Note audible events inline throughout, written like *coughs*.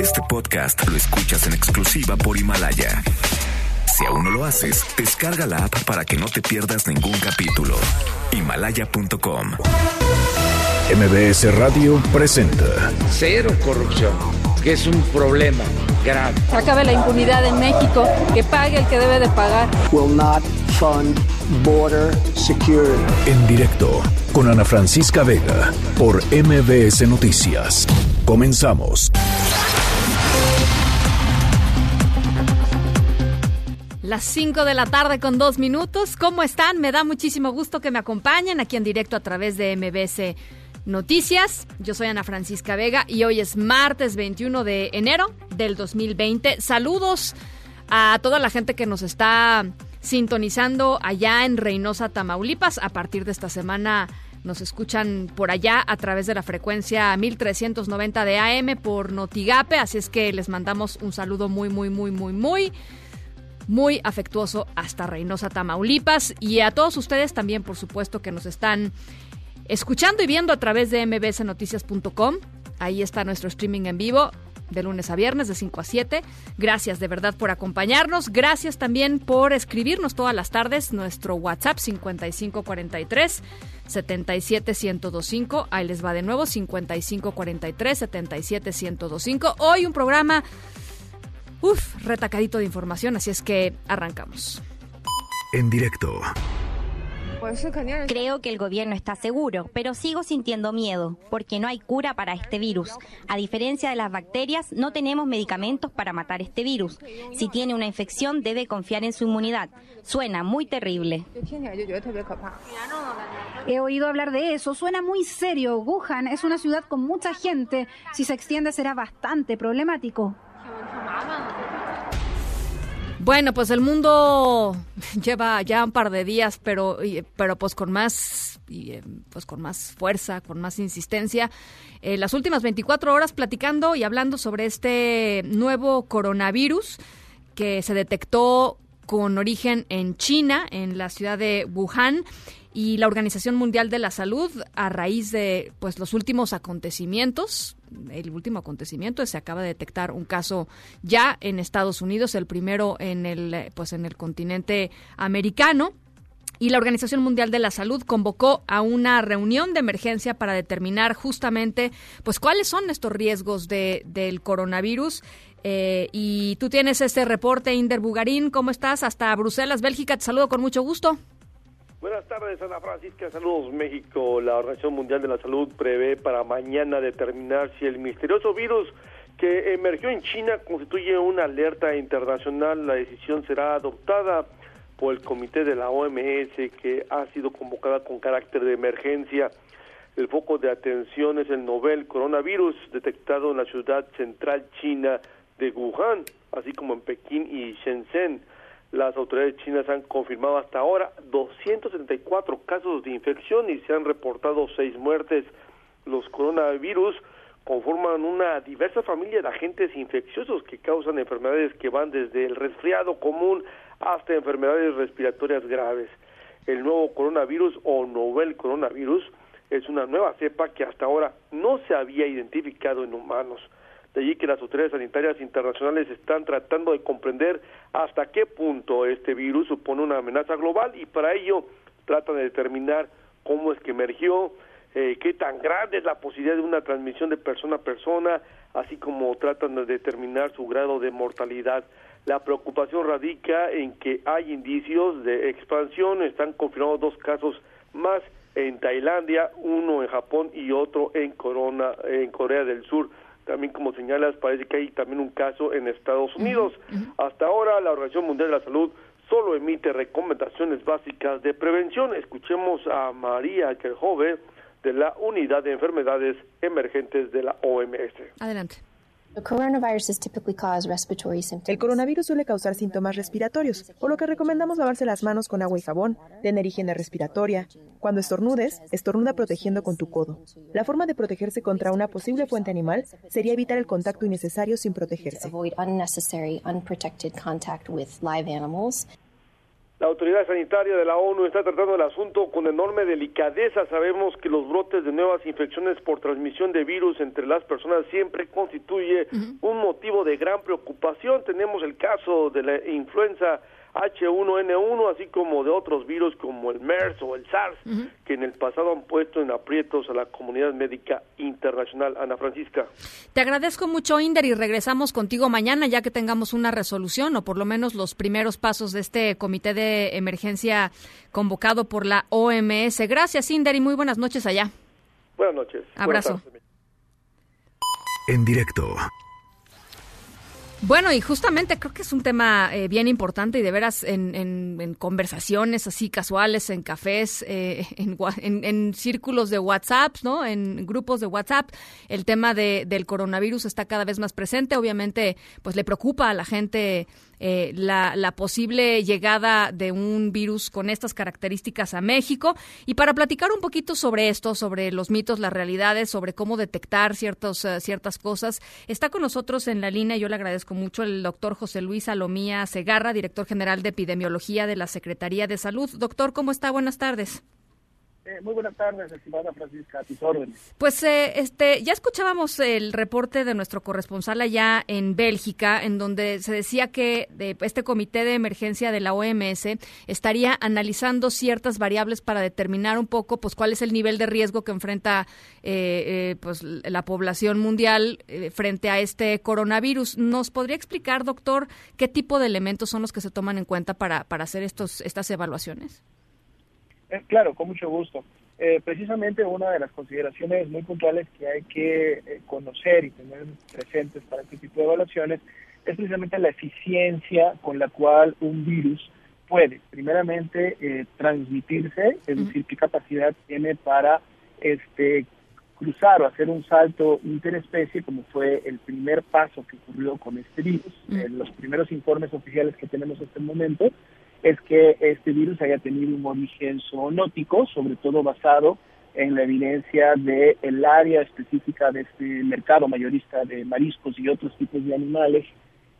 Este podcast lo escuchas en exclusiva por Himalaya. Si aún no lo haces, descarga la app para que no te pierdas ningún capítulo. Himalaya.com. MBS Radio presenta Cero corrupción, que es un problema grave. acabe la impunidad en México, que pague el que debe de pagar. will not fund border security. en directo con Ana Francisca Vega por MBS Noticias. Comenzamos. Las 5 de la tarde con dos minutos. ¿Cómo están? Me da muchísimo gusto que me acompañen aquí en directo a través de MBS Noticias. Yo soy Ana Francisca Vega y hoy es martes 21 de enero del 2020. Saludos a toda la gente que nos está sintonizando allá en Reynosa, Tamaulipas. A partir de esta semana nos escuchan por allá a través de la frecuencia 1390 de AM por Notigape. Así es que les mandamos un saludo muy, muy, muy, muy, muy muy afectuoso hasta Reynosa, Tamaulipas. Y a todos ustedes también, por supuesto, que nos están escuchando y viendo a través de mbsnoticias.com. Ahí está nuestro streaming en vivo de lunes a viernes de 5 a 7. Gracias de verdad por acompañarnos. Gracias también por escribirnos todas las tardes. Nuestro WhatsApp 5543 77125. Ahí les va de nuevo 5543 77125. Hoy un programa Uf, retacadito de información, así es que arrancamos. En directo. Creo que el gobierno está seguro, pero sigo sintiendo miedo, porque no hay cura para este virus. A diferencia de las bacterias, no tenemos medicamentos para matar este virus. Si tiene una infección, debe confiar en su inmunidad. Suena muy terrible. He oído hablar de eso, suena muy serio. Wuhan es una ciudad con mucha gente. Si se extiende será bastante problemático. Bueno, pues el mundo *laughs* lleva ya un par de días, pero, pero pues con más, y, eh, pues con más fuerza, con más insistencia. Eh, las últimas 24 horas platicando y hablando sobre este nuevo coronavirus que se detectó con origen en China, en la ciudad de Wuhan, y la Organización Mundial de la Salud, a raíz de pues los últimos acontecimientos, el último acontecimiento se acaba de detectar un caso ya en Estados Unidos, el primero en el pues en el continente americano. Y la Organización Mundial de la Salud convocó a una reunión de emergencia para determinar justamente, pues, cuáles son estos riesgos de, del coronavirus. Eh, y tú tienes este reporte, Inder Bugarín. ¿Cómo estás? Hasta Bruselas, Bélgica. Te saludo con mucho gusto. Buenas tardes, Ana Francisca. Saludos, México. La Organización Mundial de la Salud prevé para mañana determinar si el misterioso virus que emergió en China constituye una alerta internacional. La decisión será adoptada por el comité de la OMS que ha sido convocada con carácter de emergencia. El foco de atención es el novel coronavirus detectado en la ciudad central china de Wuhan, así como en Pekín y Shenzhen. Las autoridades chinas han confirmado hasta ahora 274 casos de infección y se han reportado seis muertes. Los coronavirus conforman una diversa familia de agentes infecciosos que causan enfermedades que van desde el resfriado común hasta enfermedades respiratorias graves. El nuevo coronavirus o novel coronavirus es una nueva cepa que hasta ahora no se había identificado en humanos. De allí que las autoridades sanitarias internacionales están tratando de comprender hasta qué punto este virus supone una amenaza global y para ello tratan de determinar cómo es que emergió, eh, qué tan grande es la posibilidad de una transmisión de persona a persona, así como tratan de determinar su grado de mortalidad. La preocupación radica en que hay indicios de expansión, están confirmados dos casos más en Tailandia, uno en Japón y otro en Corona, en Corea del Sur. También, como señalas, parece que hay también un caso en Estados Unidos. Hasta ahora, la Organización Mundial de la Salud solo emite recomendaciones básicas de prevención. Escuchemos a María Kerhove de la Unidad de Enfermedades Emergentes de la OMS. Adelante. El coronavirus suele causar síntomas respiratorios, por lo que recomendamos lavarse las manos con agua y jabón, tener higiene respiratoria. Cuando estornudes, estornuda protegiendo con tu codo. La forma de protegerse contra una posible fuente animal sería evitar el contacto innecesario sin protegerse. La autoridad sanitaria de la ONU está tratando el asunto con enorme delicadeza. Sabemos que los brotes de nuevas infecciones por transmisión de virus entre las personas siempre constituye un motivo de gran preocupación. Tenemos el caso de la influenza H1N1, así como de otros virus como el MERS o el SARS, que en el pasado han puesto en aprietos a la comunidad médica internacional. Ana Francisca. Te agradezco mucho, Inder, y regresamos contigo mañana ya que tengamos una resolución o por lo menos los primeros pasos de este comité de emergencia convocado por la OMS. Gracias, Inder, y muy buenas noches allá. Buenas noches. Abrazo. En directo. Bueno, y justamente creo que es un tema eh, bien importante y de veras en, en, conversaciones así casuales, en cafés, eh, en, en, círculos de WhatsApp, ¿no? En grupos de WhatsApp, el tema de, del coronavirus está cada vez más presente. Obviamente, pues le preocupa a la gente eh, la, la, posible llegada de un virus con estas características a México. Y para platicar un poquito sobre esto, sobre los mitos, las realidades, sobre cómo detectar ciertos, uh, ciertas cosas, está con nosotros en la línea, yo le agradezco mucho, el doctor José Luis Salomía Segarra, director general de epidemiología de la Secretaría de Salud. Doctor, ¿cómo está? Buenas tardes. Eh, muy buenas tardes, estimada Francisca, a tus órdenes. Pues eh, este, ya escuchábamos el reporte de nuestro corresponsal allá en Bélgica, en donde se decía que de este comité de emergencia de la OMS estaría analizando ciertas variables para determinar un poco, pues, cuál es el nivel de riesgo que enfrenta eh, pues la población mundial frente a este coronavirus. ¿Nos podría explicar, doctor, qué tipo de elementos son los que se toman en cuenta para, para hacer estos, estas evaluaciones? Eh, claro, con mucho gusto. Eh, precisamente una de las consideraciones muy puntuales que hay que eh, conocer y tener presentes para este tipo de evaluaciones es precisamente la eficiencia con la cual un virus puede, primeramente, transmitirse, es decir, qué capacidad tiene para este cruzar o hacer un salto interespecie, como fue el primer paso que ocurrió con este virus. los primeros informes oficiales que tenemos hasta el momento es que este virus haya tenido un origen zoonótico, sobre todo basado en la evidencia del el área específica de este mercado mayorista de mariscos y otros tipos de animales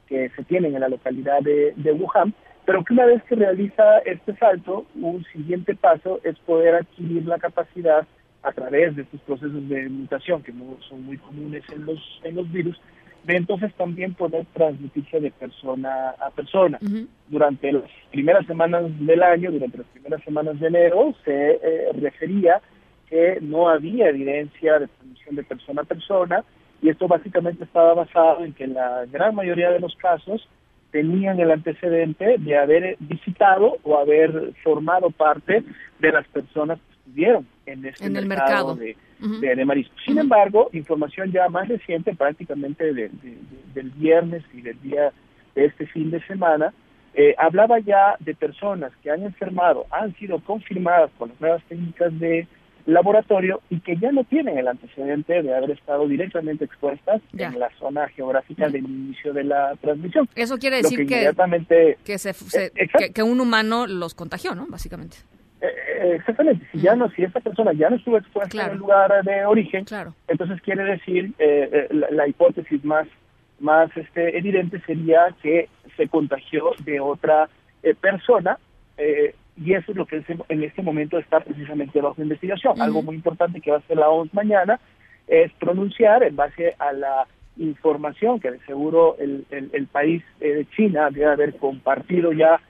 que se tienen en la localidad de, de Wuhan, pero que una vez que realiza este salto, un siguiente paso es poder adquirir la capacidad a través de estos procesos de mutación que no son muy comunes en los, en los virus, de entonces también poder transmitirse de persona a persona. Durante las primeras semanas del año, durante las primeras semanas de enero, se eh, refería que no había evidencia de transmisión de persona a persona y esto básicamente estaba basado en que la gran mayoría de los casos tenían el antecedente de haber visitado o haber formado parte de las personas que estuvieron en este el mercado, de, de, mariscos. Sin embargo, información ya más reciente, prácticamente del viernes y del día de este fin de semana, eh, hablaba ya de personas que han enfermado, han sido confirmadas con las nuevas técnicas de laboratorio y que ya no tienen el antecedente de haber estado directamente expuestas en la zona geográfica del inicio de la transmisión. Eso quiere decir que, que, se, eh, que, un humano los contagió, ¿no? Básicamente. Eh, exactamente, si ya no, si esta persona ya no estuvo expuesta en el lugar de origen, entonces quiere decir eh, eh, la, hipótesis más más este evidente sería que se contagió de otra persona y eso es lo que en este momento está precisamente bajo investigación. Algo muy importante que va a hacer la OMS mañana es pronunciar en base a la información que de seguro el, el, el país de China debe haber compartido ya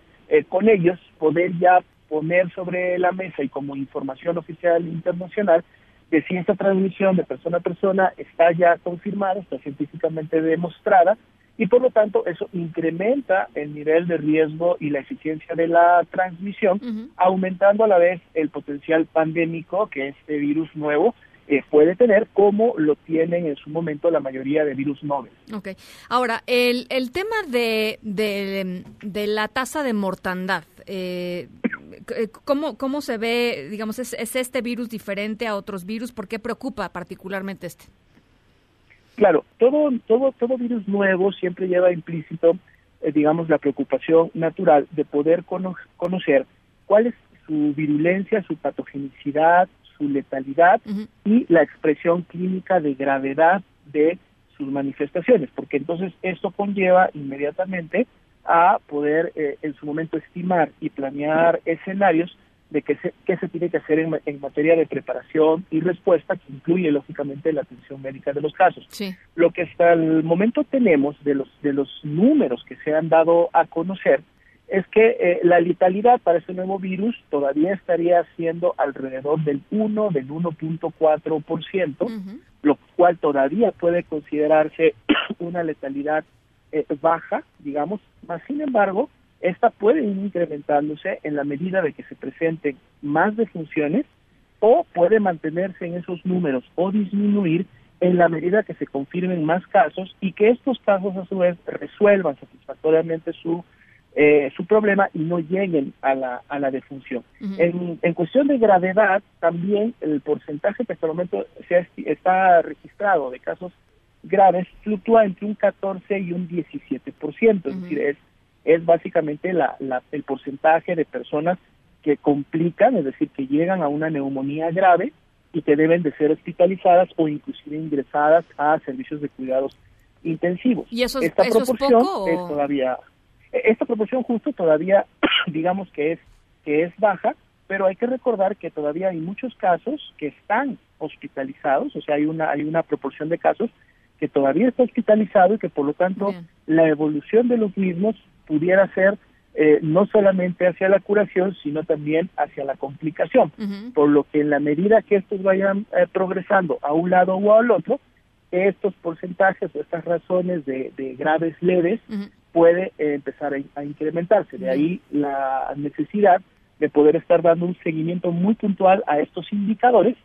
con ellos, poder ya poner sobre la mesa y como información oficial internacional de si esta transmisión de persona a persona está ya confirmada, está científicamente demostrada y por lo tanto eso incrementa el nivel de riesgo y la eficiencia de la transmisión, aumentando a la vez el potencial pandémico que este virus nuevo eh, puede tener como lo tienen en su momento la mayoría de virus nobles. Ok. Ahora, el, el tema de, de, de la tasa de mortandad, eh, ¿cómo, ¿cómo se ve, digamos, es, es este virus diferente a otros virus? ¿Por qué preocupa particularmente este? Claro, todo, todo, todo virus nuevo siempre lleva implícito, eh, digamos, la preocupación natural de poder conocer cuál es su virulencia, su patogenicidad, su letalidad y la expresión clínica de gravedad de sus manifestaciones, porque entonces esto conlleva inmediatamente a poder eh, en su momento estimar y planear escenarios de qué se, qué se tiene que hacer en, en, materia de preparación y respuesta, que incluye lógicamente la atención médica de los casos. Lo que hasta el momento tenemos de los, de los números que se han dado a conocer es que eh, la letalidad para este nuevo virus todavía estaría siendo alrededor del 1, del 1.4%, lo cual todavía puede considerarse *clears throat* una letalidad eh, baja, digamos, más sin embargo, esta puede ir incrementándose en la medida de que se presenten más defunciones o puede mantenerse en esos números o disminuir en la medida que se confirmen más casos y que estos casos a su vez resuelvan satisfactoriamente su eh, su problema y no lleguen a la, a la defunción. en, en, cuestión de gravedad, también el porcentaje que hasta el momento se está registrado de casos graves fluctúa entre un 14 y un 17%, es decir, es, es básicamente la, la, el porcentaje de personas que complican, es decir, que llegan a una neumonía grave y que deben de ser hospitalizadas o inclusive ingresadas a servicios de cuidados intensivos. ¿Y eso, Esta proporción es, es todavía esta proporción justo todavía, *clears throat* digamos que es, que es baja, pero hay que recordar que todavía hay muchos casos que están hospitalizados, o sea, hay una, hay una proporción de casos que todavía está hospitalizado y que por lo tanto la evolución de los mismos pudiera ser eh, no solamente hacia la curación, sino también hacia la complicación. Por lo que en la medida que estos vayan eh, progresando a un lado o al otro, estos porcentajes o estas razones de, graves leves puede eh, empezar a, incrementarse. De ahí la necesidad de poder estar dando un seguimiento muy puntual a estos indicadores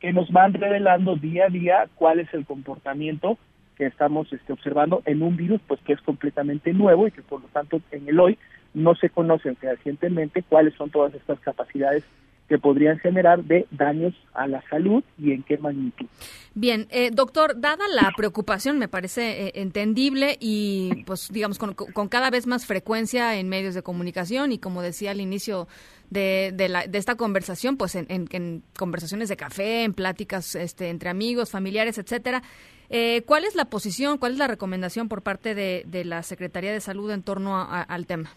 que nos van revelando día a día cuál es el comportamiento que estamos este, observando en un virus pues que es completamente nuevo y que por lo tanto en el hoy no se conocen fehacientemente cuáles son todas estas capacidades que podrían generar de daños a la salud y en qué magnitud. Bien, eh, doctor, dada la preocupación, me parece eh, entendible y, pues, digamos, con, cada vez más frecuencia en medios de comunicación y, como decía al inicio de, de, esta conversación, pues, en, conversaciones de café, en pláticas este, entre amigos, familiares, etcétera. Eh, ¿Cuál es la posición, cuál es la recomendación por parte de, la Secretaría de Salud en torno al tema?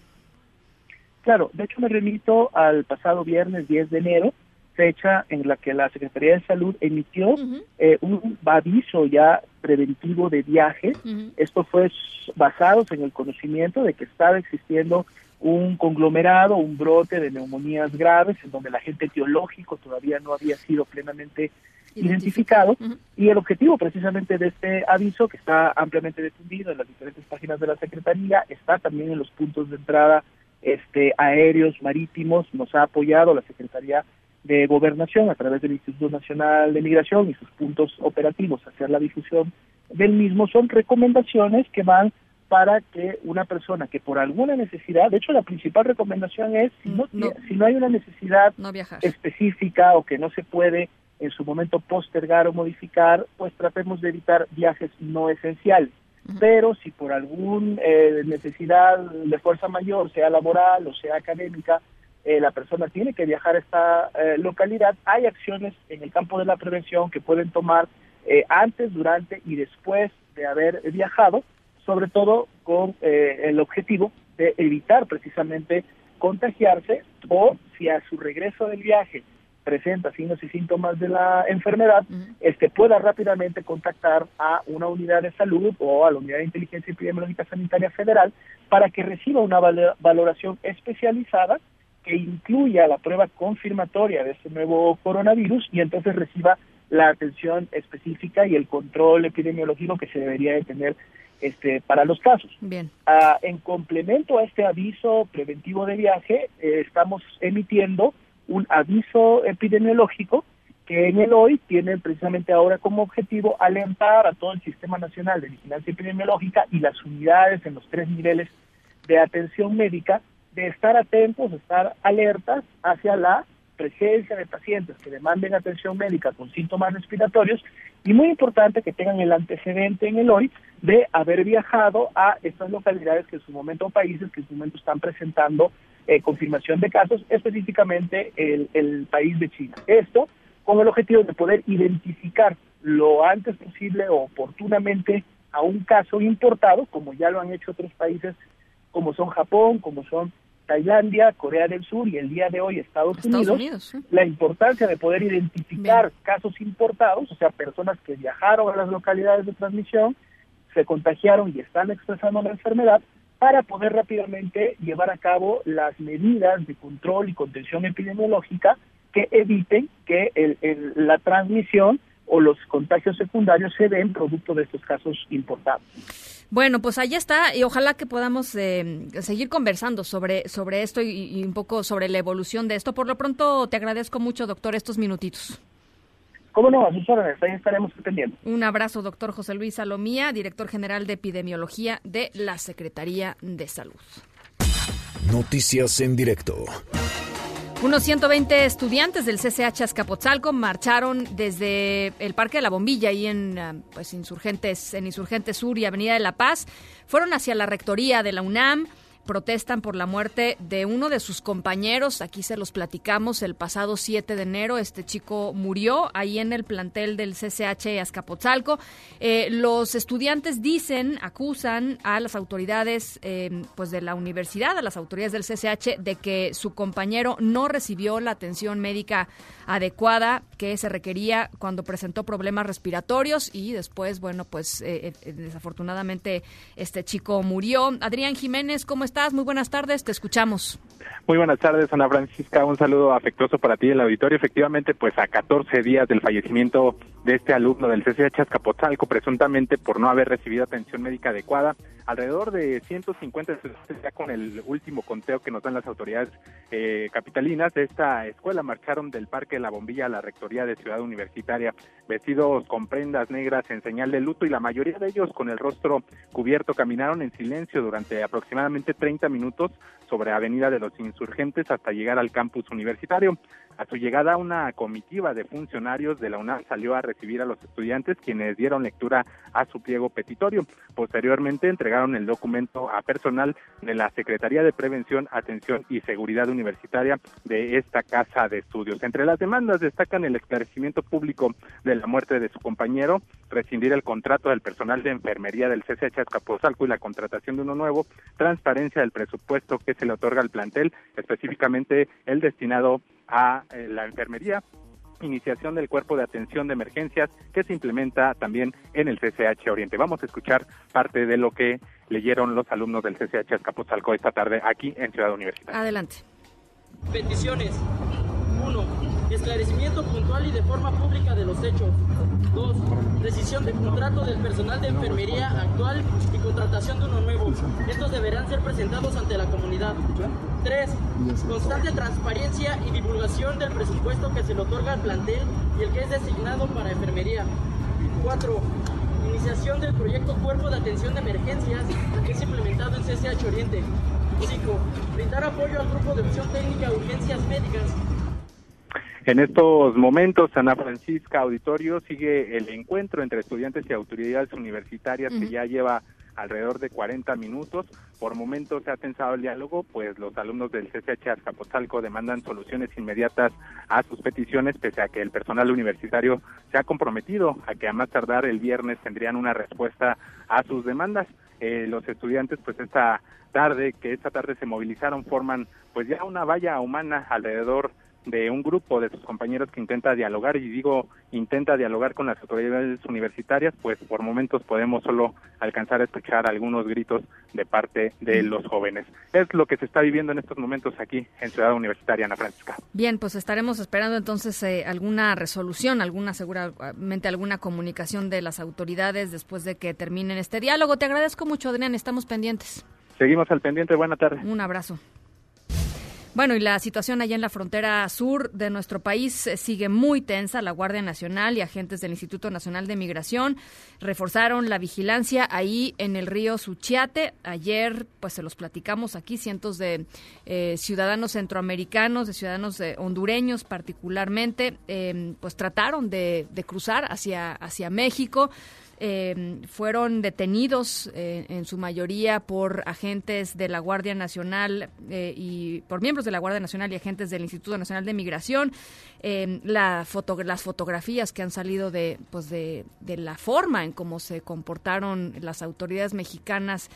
Claro, de hecho me remito al pasado viernes 10 de enero, fecha en la que la Secretaría de Salud emitió eh, un aviso ya preventivo de viajes. Esto fue basado en el conocimiento de que estaba existiendo un conglomerado, un brote de neumonías graves, en donde el agente etiológico todavía no había sido plenamente identificado. Y el objetivo precisamente de este aviso, que está ampliamente difundido en las diferentes páginas de la Secretaría, está también en los puntos de entrada este, aéreos, marítimos, nos ha apoyado la Secretaría de Gobernación a través del Instituto Nacional de Migración y sus puntos operativos hacer la difusión del mismo. Son recomendaciones que van para que una persona que por alguna necesidad, de hecho la principal recomendación es si no, si no hay una necesidad específica o que no se puede en su momento postergar o modificar, pues tratemos de evitar viajes no esenciales. Pero si por alguna eh, necesidad de fuerza mayor, sea laboral o sea académica, eh, la persona tiene que viajar a esta eh, localidad, hay acciones en el campo de la prevención que pueden tomar antes, durante y después de haber viajado, sobre todo con el objetivo de evitar precisamente contagiarse o si a su regreso del viaje presenta signos y síntomas de la enfermedad, este pueda rápidamente contactar a una unidad de salud o a la unidad de inteligencia epidemiológica sanitaria federal para que reciba una valoración especializada que incluya la prueba confirmatoria de este nuevo coronavirus y entonces reciba la atención específica y el control epidemiológico que se debería de tener este, para los casos. Bien. Ah, en complemento a este aviso preventivo de viaje, eh, estamos emitiendo un aviso epidemiológico que en el hoy tiene precisamente ahora como objetivo alentar a todo el Sistema Nacional de Vigilancia Epidemiológica y las unidades en los tres niveles de atención médica de estar atentos, de estar alertas hacia la presencia de pacientes que demanden atención médica con síntomas respiratorios y muy importante que tengan el antecedente en el hoy de haber viajado a estas localidades que en su momento, países que en su momento están presentando eh, confirmación de casos, específicamente el, el país de China. Esto con el objetivo de poder identificar lo antes posible o oportunamente a un caso importado, como ya lo han hecho otros países como son Japón, como son Tailandia, Corea del Sur y el día de hoy Estados, Unidos, la importancia de poder identificar casos importados, o sea, personas que viajaron a las localidades de transmisión, se contagiaron y están expresando la enfermedad, para poder rápidamente llevar a cabo las medidas de control y contención epidemiológica que eviten que la transmisión o los contagios secundarios se den producto de estos casos importados. Bueno, pues ahí está y ojalá que podamos eh, seguir conversando sobre, sobre esto y, un poco sobre la evolución de esto. Por lo pronto, te agradezco mucho, doctor, estos minutitos. ¿Cómo no? A sus órdenes, ahí estaremos atendiendo. Un abrazo, doctor José Luis Salomía, director general de epidemiología de la Secretaría de Salud. Noticias en directo. Unos 120 estudiantes del CCH Azcapotzalco marcharon desde el Parque de la Bombilla y en ah, pues Insurgentes en Insurgentes Sur y Avenida de la Paz, fueron hacia la rectoría de la UNAM protestan por la muerte de uno de sus compañeros. Aquí se los platicamos el pasado 7 de enero. Este chico murió ahí en el plantel del CCH Azcapotzalco. Eh, los estudiantes dicen, acusan a las autoridades eh, pues de la universidad, a las autoridades del CCH, de que su compañero no recibió la atención médica adecuada que se requería cuando presentó problemas respiratorios y después, bueno, pues eh, desafortunadamente este chico murió. Adrián Jiménez, ¿cómo está? Estás? Muy buenas tardes, te escuchamos. Muy buenas tardes, Ana Francisca. Un saludo afectuoso para ti, el auditorio. Efectivamente, pues a 14 días del fallecimiento de este alumno del CCH Azcapotzalco, presuntamente por no haber recibido atención médica adecuada, alrededor de 150 estudiantes, ya con el último conteo que nos dan las autoridades eh, capitalinas de esta escuela, marcharon del Parque de la Bombilla a la Rectoría de Ciudad Universitaria, vestidos con prendas negras en señal de luto y la mayoría de ellos con el rostro cubierto caminaron en silencio durante aproximadamente 30 minutos sobre Avenida de los insurgentes hasta llegar al campus universitario. A su llegada, una comitiva de funcionarios de la UNAM salió a recibir a los estudiantes, quienes dieron lectura a su pliego petitorio. Posteriormente, entregaron el documento a personal de la Secretaría de Prevención, Atención y Seguridad Universitaria de esta casa de estudios. Entre las demandas destacan el esclarecimiento público de la muerte de su compañero, rescindir el contrato del personal de enfermería del CCH Azcapotzalco y la contratación de uno nuevo, transparencia del presupuesto que se le otorga al plantel, específicamente el destinado a eh, la enfermería iniciación del cuerpo de atención de emergencias que se implementa también en el CCH Oriente. Vamos a escuchar parte de lo que leyeron los alumnos del CCH Azcapotzalco esta tarde aquí en Ciudad Universitaria. Adelante. Peticiones. 1. Esclarecimiento puntual y de forma pública de los hechos. 2. Decisión de contrato del personal de enfermería actual y contratación de uno nuevo. Estos deberán ser presentados ante la comunidad. 3. Constante transparencia y divulgación del presupuesto que se le otorga al plantel y el que es designado para enfermería. 4. Iniciación del proyecto Cuerpo de Atención de Emergencias que es implementado en CCH Oriente. 5. Brindar apoyo al grupo de opción técnica urgencias médicas en estos momentos, Ana Francisca Auditorio sigue el encuentro entre estudiantes y autoridades universitarias que ya lleva alrededor de 40 minutos. Por momentos se ha tensado el diálogo, pues los alumnos del CCH Azcapotzalco demandan soluciones inmediatas a sus peticiones, pese a que el personal universitario se ha comprometido a que a más tardar el viernes tendrían una respuesta a sus demandas. Eh, los estudiantes, pues esta tarde, que esta tarde se movilizaron, forman pues ya una valla humana alrededor de un grupo de sus compañeros que intenta dialogar, y digo intenta dialogar con las autoridades universitarias, pues por momentos podemos solo alcanzar a escuchar algunos gritos de parte de los jóvenes. Es lo que se está viviendo en estos momentos aquí en Ciudad Universitaria, Ana Francisca. Bien, pues estaremos esperando entonces eh, alguna resolución, alguna seguramente alguna comunicación de las autoridades después de que terminen este diálogo. Te agradezco mucho, Adrián, estamos pendientes. Seguimos al pendiente, buena tarde. Un abrazo. Bueno, y la situación allá en la frontera sur de nuestro país eh, sigue muy tensa. La Guardia Nacional y agentes del Instituto Nacional de Migración reforzaron la vigilancia ahí en el río Suchiate. Ayer, pues se los platicamos aquí, cientos de eh, ciudadanos centroamericanos, de ciudadanos eh, hondureños particularmente, pues trataron de, de cruzar hacia, hacia México. Eh, fueron detenidos eh, en su mayoría por agentes de la Guardia Nacional eh, y por miembros de la Guardia Nacional y agentes del Instituto Nacional de Migración. La foto, las fotografías que han salido de, pues de, de la forma en cómo se comportaron las autoridades mexicanas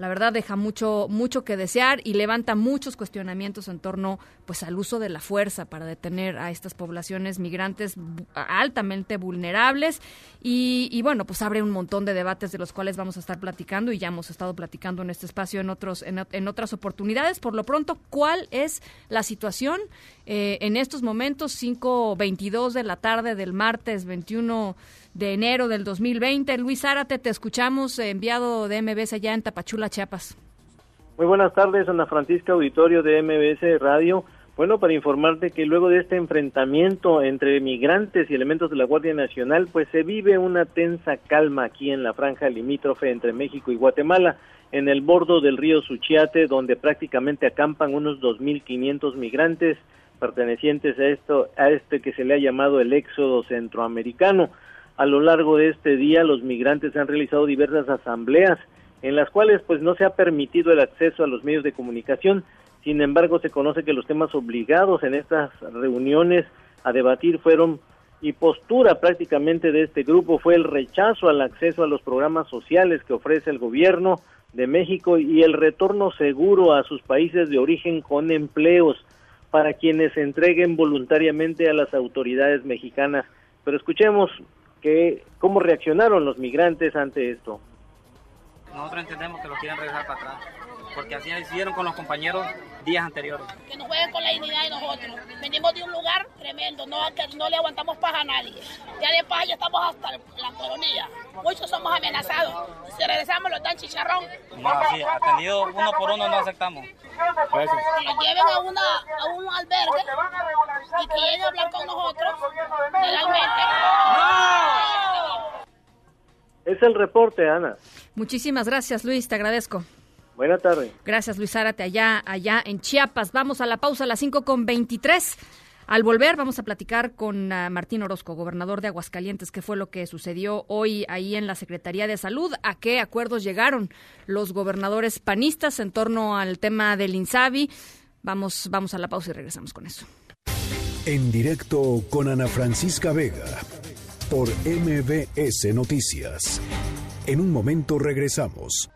la verdad deja mucho mucho que desear y levanta muchos cuestionamientos en torno pues al uso de la fuerza para detener a estas poblaciones migrantes altamente vulnerables. Y, y, bueno pues abre un montón de debates de los cuales vamos a estar platicando y ya hemos estado platicando en este espacio en otros en, en otras oportunidades. Por lo pronto cuál es la situación eh, en estos momentos 5.22 de la tarde del martes 21 de enero del 2020. Luis Zárate, te escuchamos, enviado de MBS allá en Tapachula, Chiapas. Muy buenas tardes, Ana Francisca, auditorio de MBS Radio. Bueno, para informarte que luego de este enfrentamiento entre migrantes y elementos de la Guardia Nacional, pues se vive una tensa calma aquí en la franja limítrofe entre México y Guatemala, en el bordo del río Suchiate, donde prácticamente acampan unos 2.500 migrantes pertenecientes a esto, a este que se le ha llamado el éxodo centroamericano. A lo largo de este día, los migrantes han realizado diversas asambleas en las cuales pues no se ha permitido el acceso a los medios de comunicación. Sin embargo, se conoce que los temas obligados en estas reuniones a debatir fueron y postura prácticamente de este grupo fue el rechazo al acceso a los programas sociales que ofrece el gobierno de México y el retorno seguro a sus países de origen con empleos para quienes se entreguen voluntariamente a las autoridades mexicanas. Pero escuchemos que cómo reaccionaron los migrantes ante esto. Nosotros entendemos que lo quieren regresar para atrás, porque así hicieron con los compañeros días anteriores. Que nos jueguen con la dignidad de nosotros. Venimos de un lugar tremendo, no, no le aguantamos paja a nadie. Ya de paja ya estamos hasta la coronilla. Muchos somos amenazados. Si regresamos los dan chicharrón. No, sí, atendido uno por uno no aceptamos. Gracias. Que nos lleven a, una, a un albergue y que lleguen a hablar con nosotros legalmente. Es el reporte, Ana. Muchísimas gracias, Luis, te agradezco. Buenas tardes. Gracias, Luis Zárate, allá, allá en Chiapas. Vamos a la pausa a las 5 con 23. Al volver vamos a platicar con uh, Martín Orozco, gobernador de Aguascalientes, qué fue lo que sucedió hoy ahí en la Secretaría de Salud, a qué acuerdos llegaron los gobernadores panistas en torno al tema del INSABI. Vamos, vamos a la pausa y regresamos con eso. En directo con Ana Francisca Vega por MBS Noticias. En un momento regresamos.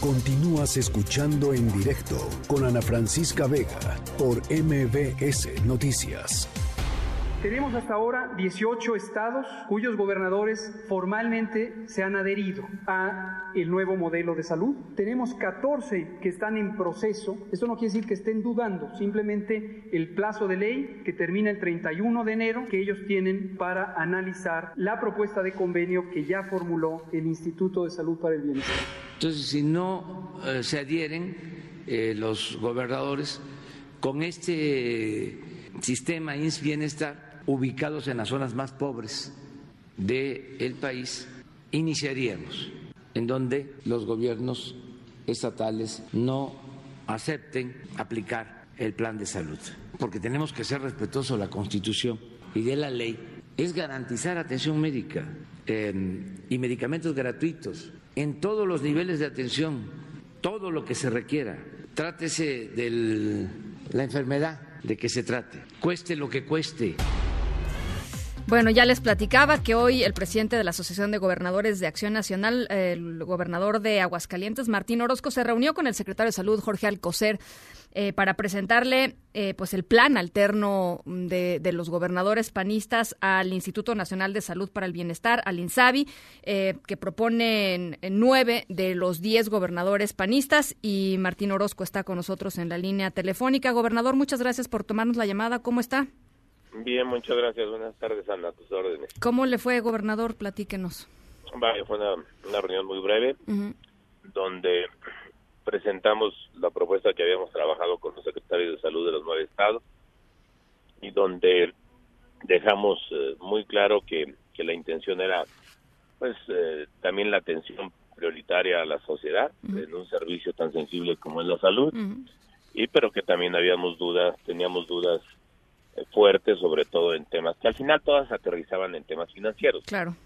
Continúas escuchando en directo con Ana Francisca Vega por MBS Noticias. Tenemos hasta ahora 18 estados cuyos gobernadores formalmente se han adherido a el nuevo modelo de salud. Tenemos 14 que están en proceso. Esto no quiere decir que estén dudando, simplemente el plazo de ley que termina el 31 de enero que ellos tienen para analizar la propuesta de convenio que ya formuló el Instituto de Salud para el Bienestar. Entonces, si no eh, se adhieren eh, los gobernadores con este sistema INS Bienestar, ubicados en las zonas más pobres del país, iniciaríamos en donde los gobiernos estatales no acepten aplicar el plan de salud, porque tenemos que ser respetuosos de la Constitución y de la ley, es garantizar atención médica eh, y medicamentos gratuitos en todos los niveles de atención, todo lo que se requiera. Trátese de la enfermedad de que se trate, cueste lo que cueste. Bueno, ya les platicaba que hoy el presidente de la Asociación de Gobernadores de Acción Nacional, el gobernador de Aguascalientes, Martín Orozco, se reunió con el secretario de Salud, Jorge Alcocer, eh, para presentarle eh, pues el plan alterno de, de, los gobernadores panistas al Instituto Nacional de Salud para el Bienestar, al INSABI, eh, que proponen nueve de los diez gobernadores panistas. Y Martín Orozco está con nosotros en la línea telefónica. Gobernador, muchas gracias por tomarnos la llamada. ¿Cómo está? Bien, muchas gracias. Buenas tardes, Ana, a tus órdenes. ¿Cómo le fue, gobernador? Platíquenos. Vale, fue una, una reunión muy breve, uh -huh. donde presentamos la propuesta que habíamos trabajado con los secretarios de salud de los nueve estados y donde dejamos eh, muy claro que, que, la intención era pues eh, también la atención prioritaria a la sociedad uh -huh. en un servicio tan sensible como es la salud uh -huh. y pero que también habíamos dudas teníamos dudas eh, fuertes sobre todo en temas que al final todas aterrizaban en temas financieros. Claro.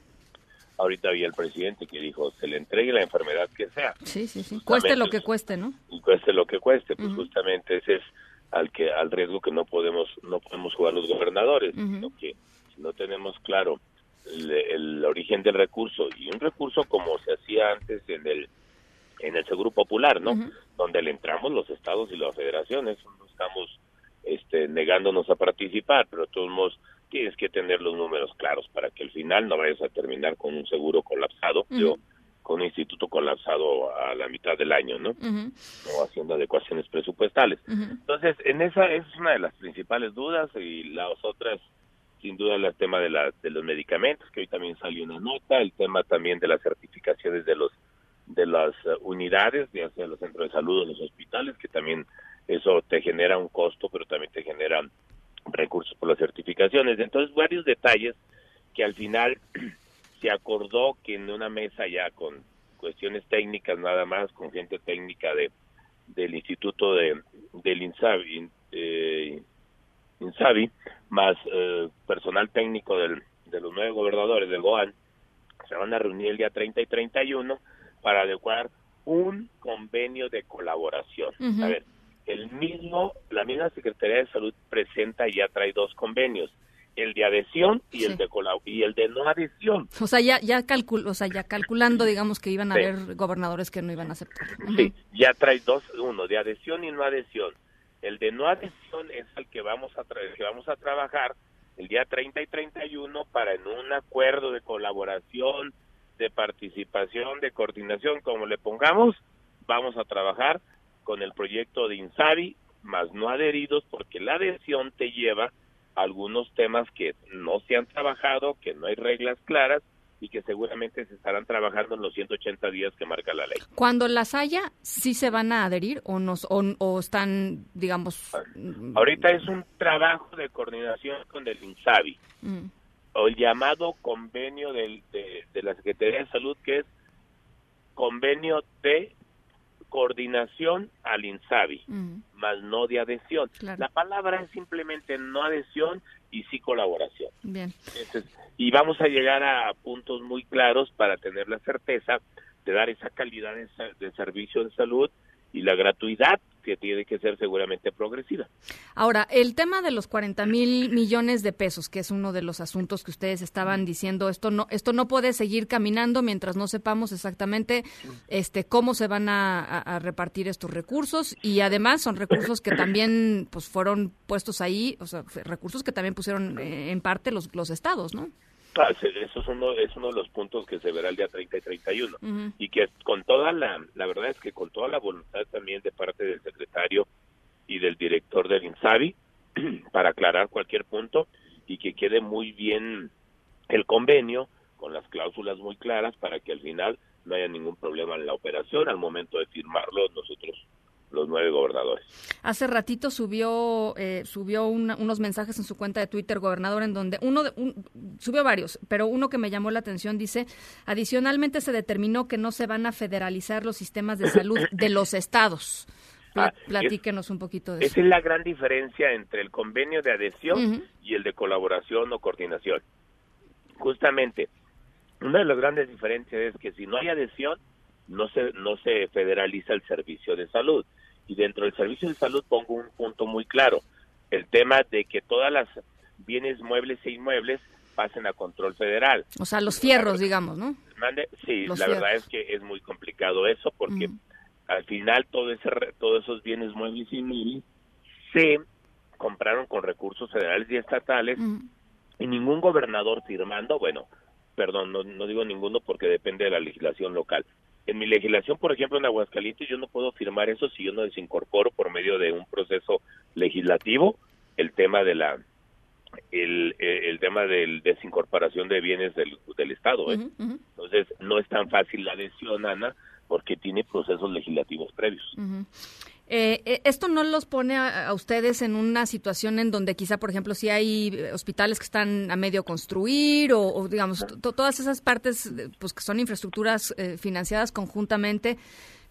Ahorita había el presidente que dijo se le entregue la enfermedad que sea sí sí sí. Cueste lo que cueste no y cueste lo que cueste pues uh -huh. justamente ese es al que al riesgo que no podemos no podemos jugar los gobernadores uh -huh. sino que si no tenemos claro el, el, origen del recurso y un recurso como se hacía antes en el en el Seguro Popular, ¿no? Donde le entramos los estados y las federaciones, no estamos este, negándonos a participar, pero de todos modos tienes que tener los números claros para que al final no vayas a terminar con un seguro colapsado, yo con un instituto colapsado a la mitad del año, ¿no? O haciendo adecuaciones presupuestales. Entonces, en esa, esa es una de las principales dudas y las otras sin duda el tema de, la, de los medicamentos, que hoy también salió una nota, el tema también de las certificaciones de los de las eh, unidades, ya sea los centros de salud o los hospitales, que también eso te genera un costo, pero también te generan recursos por las certificaciones. Entonces, varios detalles que al final *clears throat* se acordó que en una mesa ya con cuestiones técnicas nada más, con gente técnica de del Instituto de del INSABI, eh, INSABI más eh, personal técnico del, de los nueve gobernadores del GOAN, se van a reunir el día 30 y 31 para adecuar un convenio de colaboración. A ver, el mismo, la misma Secretaría de Salud presenta y ya trae dos convenios, el de adhesión y el de y el de no adhesión. O sea, ya ya o sea, ya calculando, digamos que iban a haber gobernadores que no iban a aceptar. Sí, ya trae dos, uno de adhesión y no adhesión. El de no adhesión es el que vamos a que vamos a trabajar el día 30 y 31 para en un acuerdo de colaboración, de participación, de coordinación, como le pongamos, vamos a trabajar con el proyecto de Insabi, más no adheridos, porque la adhesión te lleva a algunos temas que no se han trabajado, que no hay reglas claras y que seguramente se estarán trabajando en los 180 días que marca la ley. Cuando las haya, ¿sí se van a adherir o, nos, o, están, digamos... Ahorita es un trabajo de coordinación con el INSABI, mm. o el llamado convenio de, de la Secretaría de Salud, que es convenio de coordinación al INSABI, más no de adhesión. La palabra es simplemente no adhesión y sí colaboración. Bien. y vamos a llegar a puntos muy claros para tener la certeza de dar esa calidad de servicio de salud y la gratuidad que tiene que ser seguramente progresiva. Ahora, el tema de los 40 mil millones de pesos, que es uno de los asuntos que ustedes estaban diciendo, esto no, esto no puede seguir caminando mientras no sepamos exactamente este, cómo se van a, repartir estos recursos y además son recursos que también pues fueron puestos ahí, o sea, recursos que también pusieron eh, en parte los, los estados, ¿no? Ah, eso es uno, es uno de los puntos que se verá el día 30 y 31. Y que con toda la, la verdad es que con toda la voluntad también de parte del secretario y del director del INSABI, *clears throat* para aclarar cualquier punto y que quede muy bien el convenio con las cláusulas muy claras para que al final no haya ningún problema en la operación. Al momento de firmarlo, nosotros los nueve gobernadores. Hace ratito subió eh, subió unos mensajes en su cuenta de Twitter, gobernador, en donde uno subió varios, pero uno que me llamó la atención dice, adicionalmente se determinó que no se van a federalizar los sistemas de salud de los estados. Ah, platíquenos un poquito de eso. Esa es la gran diferencia entre el convenio de adhesión y el de colaboración o coordinación. Justamente, una de las grandes diferencias es que si no hay adhesión, no se, no se federaliza el servicio de salud. Y dentro del servicio de salud pongo un punto muy claro, el tema de que todas las bienes muebles e inmuebles pasen a control federal. O sea, los fierros, digamos, ¿no? sí, la verdad es que es muy complicado eso porque al final todo ese, todos esos bienes muebles e inmuebles se compraron con recursos federales y estatales y ningún gobernador firmando, bueno, perdón, no, no digo ninguno porque depende de la legislación local, en mi legislación, por ejemplo, en Aguascalientes, yo no puedo firmar eso si yo no desincorporo por medio de un proceso legislativo el tema de la el, eh, el tema de desincorporación de bienes del, del Estado. ¿eh? Entonces, no es tan fácil la adhesión, Ana, porque tiene procesos legislativos previos. Eh, eh, ¿Esto no los pone a, ustedes en una situación en donde quizá, por ejemplo, si hay eh, hospitales que están a medio construir o, digamos, todas esas partes pues que son infraestructuras financiadas conjuntamente,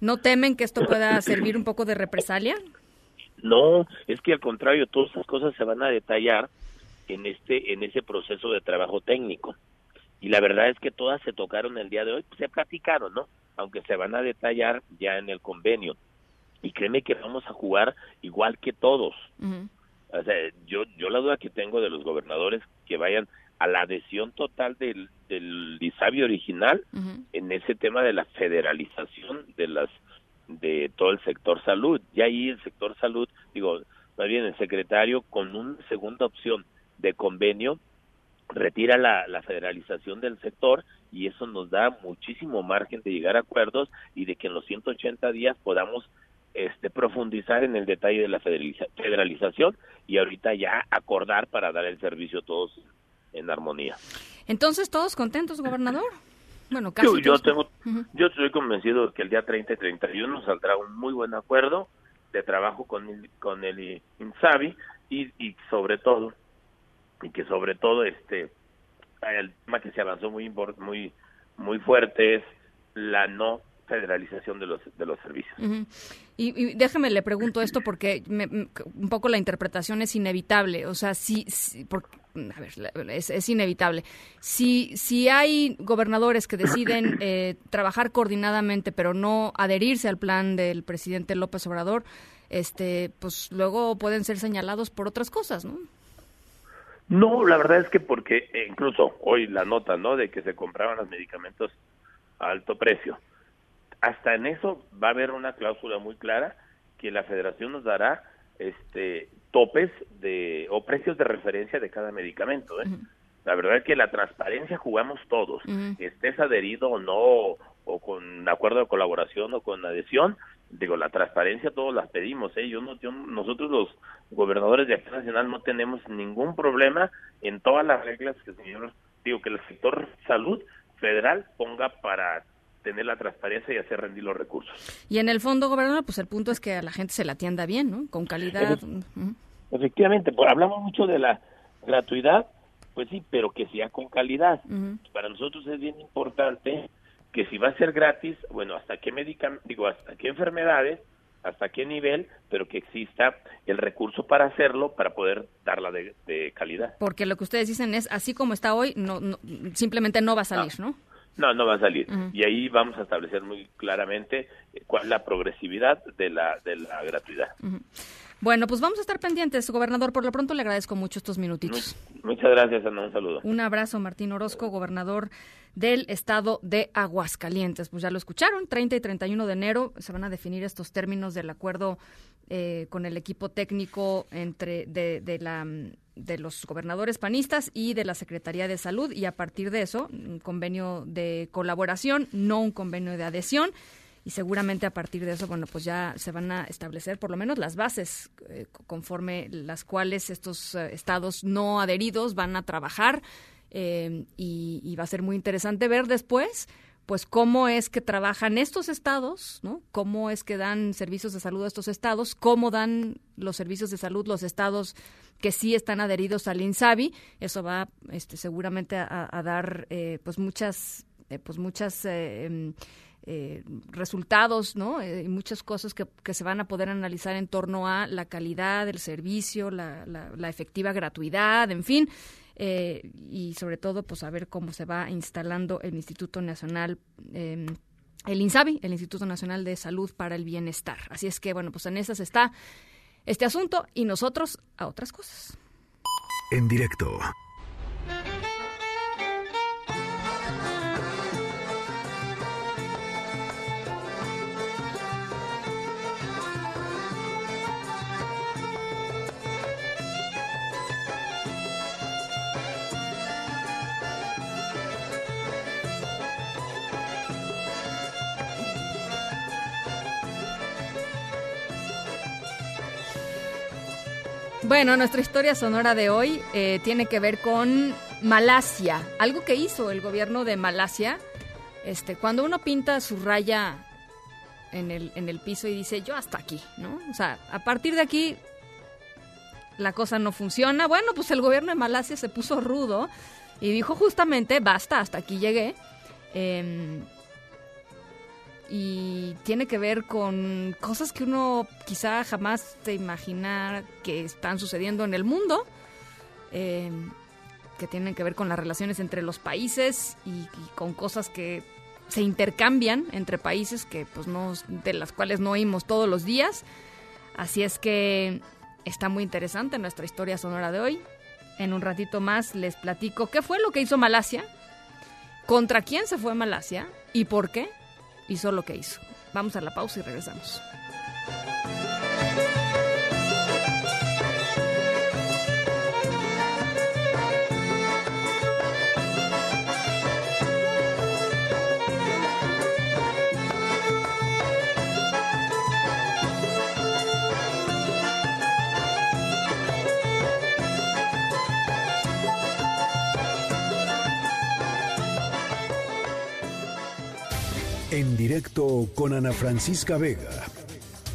¿no temen que esto pueda servir un poco de represalia? No, es que al contrario, todas esas cosas se van a detallar en este en ese proceso de trabajo técnico. Y la verdad es que todas se tocaron el día de hoy, pues, se platicaron, ¿no? Aunque se van a detallar ya en el convenio y créeme que vamos a jugar igual que todos. O sea, yo, yo la duda que tengo de los gobernadores que vayan a la adhesión total del, del ISABI original en ese tema de la federalización de las de todo el sector salud. Y ahí el sector salud, digo, más bien el secretario con una segunda opción de convenio retira la, la federalización del sector y eso nos da muchísimo margen de llegar a acuerdos y de que en los 180 días podamos este, profundizar en el detalle de la federalización y ahorita ya acordar para dar el servicio todos en armonía. Entonces, ¿todos contentos, gobernador? Bueno, casi yo, yo tengo, yo estoy convencido de que el día 30 y 31 saldrá un muy buen acuerdo de trabajo con el, con el INSABI y, y sobre todo y que sobre todo este el tema que se avanzó muy muy muy fuerte es la no federalización de los de los servicios. y, déjeme le pregunto esto porque un poco la interpretación es inevitable, o sea, si, a ver, es, inevitable. Si si hay gobernadores que deciden *coughs* eh, trabajar coordinadamente pero no adherirse al plan del presidente López Obrador, este, pues luego pueden ser señalados por otras cosas, ¿no? No, la verdad es que porque eh, incluso hoy la nota, ¿no? De que se compraban los medicamentos a alto precio. Hasta en eso va a haber una cláusula muy clara que la Federación nos dará este topes de o precios de referencia de cada medicamento. ¿eh? La verdad es que la transparencia jugamos todos, estés adherido o no, o con acuerdo de colaboración o con adhesión, digo, la transparencia todos las pedimos, ¿eh? Yo no, yo, nosotros los gobernadores de Acción Nacional no tenemos ningún problema en todas las reglas que el señor, digo, que el sector salud federal ponga para tener la transparencia y hacer rendir los recursos. Y en el fondo, gobernador, pues el punto es que a la gente se la atienda bien, ¿no? Con calidad. Efectivamente, pues hablamos mucho de la gratuidad, pues sí, pero que sea con calidad. Para nosotros es bien importante que si va a ser gratis, bueno, hasta qué medicamentos, digo, hasta qué enfermedades, hasta qué nivel, pero que exista el recurso para hacerlo, para poder darla de, calidad. Porque lo que ustedes dicen es, así como está hoy, no, simplemente no va a salir, ¿no? No, no va a salir. Y ahí vamos a establecer muy claramente eh, cuál es la progresividad de la, de la gratuidad. Bueno, pues vamos a estar pendientes, gobernador. Por lo pronto le agradezco mucho estos minutitos. muchas gracias, Ana. Un saludo. Un abrazo, Martín Orozco, gobernador del estado de Aguascalientes. Pues ya lo escucharon, 30 y 31 de enero se van a definir estos términos del acuerdo eh, con el equipo técnico entre de, de, la, de los gobernadores panistas y de la Secretaría de Salud y a partir de eso un convenio de colaboración, no un convenio de adhesión y seguramente a partir de eso, bueno, pues ya se van a establecer por lo menos las bases eh, conforme las cuales estos eh, estados no adheridos van a trabajar eh, y, va a ser muy interesante ver después pues cómo es que trabajan estos estados, ¿no? Cómo es que dan servicios de salud a estos estados, cómo dan los servicios de salud los estados que sí están adheridos al INSABI. Eso va, este, seguramente a, dar, pues muchas, pues muchas em, eh, resultados, ¿no? Eh, muchas cosas que, se van a poder analizar en torno a la calidad del servicio, la, la, efectiva gratuidad, en fin, eh, y sobre todo, pues a ver cómo se va instalando el Instituto Nacional. Em, el INSABI, el Instituto Nacional de Salud para el Bienestar. Así es que, bueno, pues en esas está este asunto y nosotros a otras cosas. En directo Bueno, nuestra historia sonora de hoy eh, tiene que ver con Malasia. Algo que hizo el gobierno de Malasia, este, cuando uno pinta su raya en el, en el piso y dice yo hasta aquí, ¿no? O sea, a partir de aquí la cosa no funciona. Bueno, pues el gobierno de Malasia se puso rudo y dijo justamente basta, hasta aquí llegué. Eh, y tiene que ver con cosas que uno quizá jamás te imaginar que están sucediendo en el mundo, eh, que tienen que ver con las relaciones entre los países y, con cosas que se intercambian entre países que pues no de las cuales no oímos todos los días. Así es que está muy interesante nuestra historia sonora de hoy. En un ratito más les platico qué fue lo que hizo Malasia ¿Contra quién se fue Malasia? ¿Y por qué? Hizo lo que hizo. Vamos a la pausa y regresamos. En directo con Ana Francisca Vega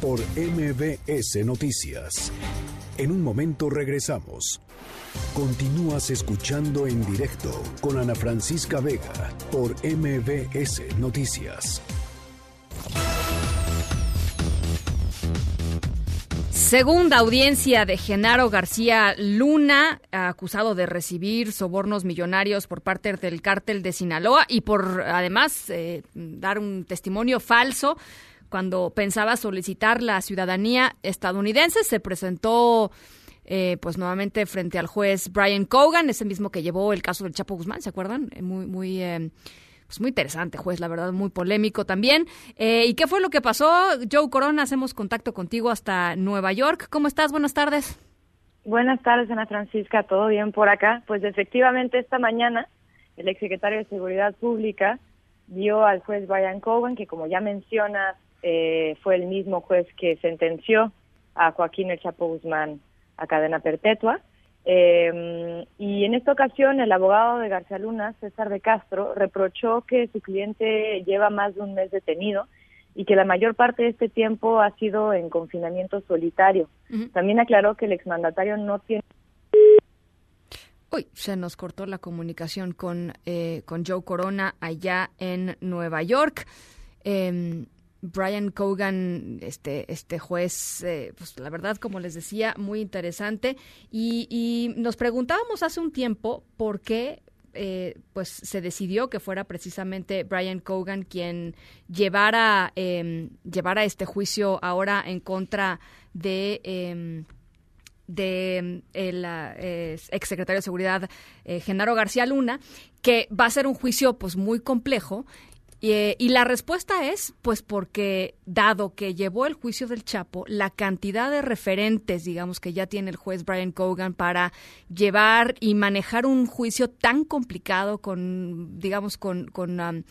por MBS Noticias. En un momento regresamos. Continúas escuchando en directo con Ana Francisca Vega por MBS Noticias. Segunda audiencia de Genaro García Luna, acusado de recibir sobornos millonarios por parte del cártel de Sinaloa y por además eh, dar un testimonio falso cuando pensaba solicitar la ciudadanía estadounidense. Se presentó eh, pues nuevamente frente al juez Brian Cogan, ese mismo que llevó el caso del Chapo Guzmán, ¿se acuerdan? Eh, muy, muy eh, pues muy interesante, juez, la verdad, muy polémico también. Eh, ¿Y qué fue lo que pasó? Joe Corona, hacemos contacto contigo hasta Nueva York. ¿Cómo estás? Buenas tardes. Buenas tardes, Ana Francisca. ¿Todo bien por acá? Pues efectivamente esta mañana el exsecretario de Seguridad Pública dio al juez Brian Cohen, que como ya mencionas, eh, fue el mismo juez que sentenció a Joaquín El Chapo Guzmán a cadena perpetua. Eh, y en esta ocasión el abogado de García Luna, César de Castro, reprochó que su cliente lleva más de un mes detenido y que la mayor parte de este tiempo ha sido en confinamiento solitario. También aclaró que el exmandatario no tiene Uy, se nos cortó la comunicación con, eh, con Joe Corona allá en Nueva York. Eh, Brian Cogan, este, este juez, eh, pues la verdad, como les decía, muy interesante. Y, y nos preguntábamos hace un tiempo por qué eh, pues se decidió que fuera precisamente Brian Cogan quien llevara, eh, llevara este juicio ahora en contra de... Eh, de el uh, exsecretario de Seguridad eh, Genaro García Luna, que va a ser un juicio pues muy complejo y, eh, y, la respuesta es, pues porque dado que llevó el juicio del Chapo, la cantidad de referentes, digamos, que ya tiene el juez Brian Cogan para llevar y manejar un juicio tan complicado con, digamos, con, con um,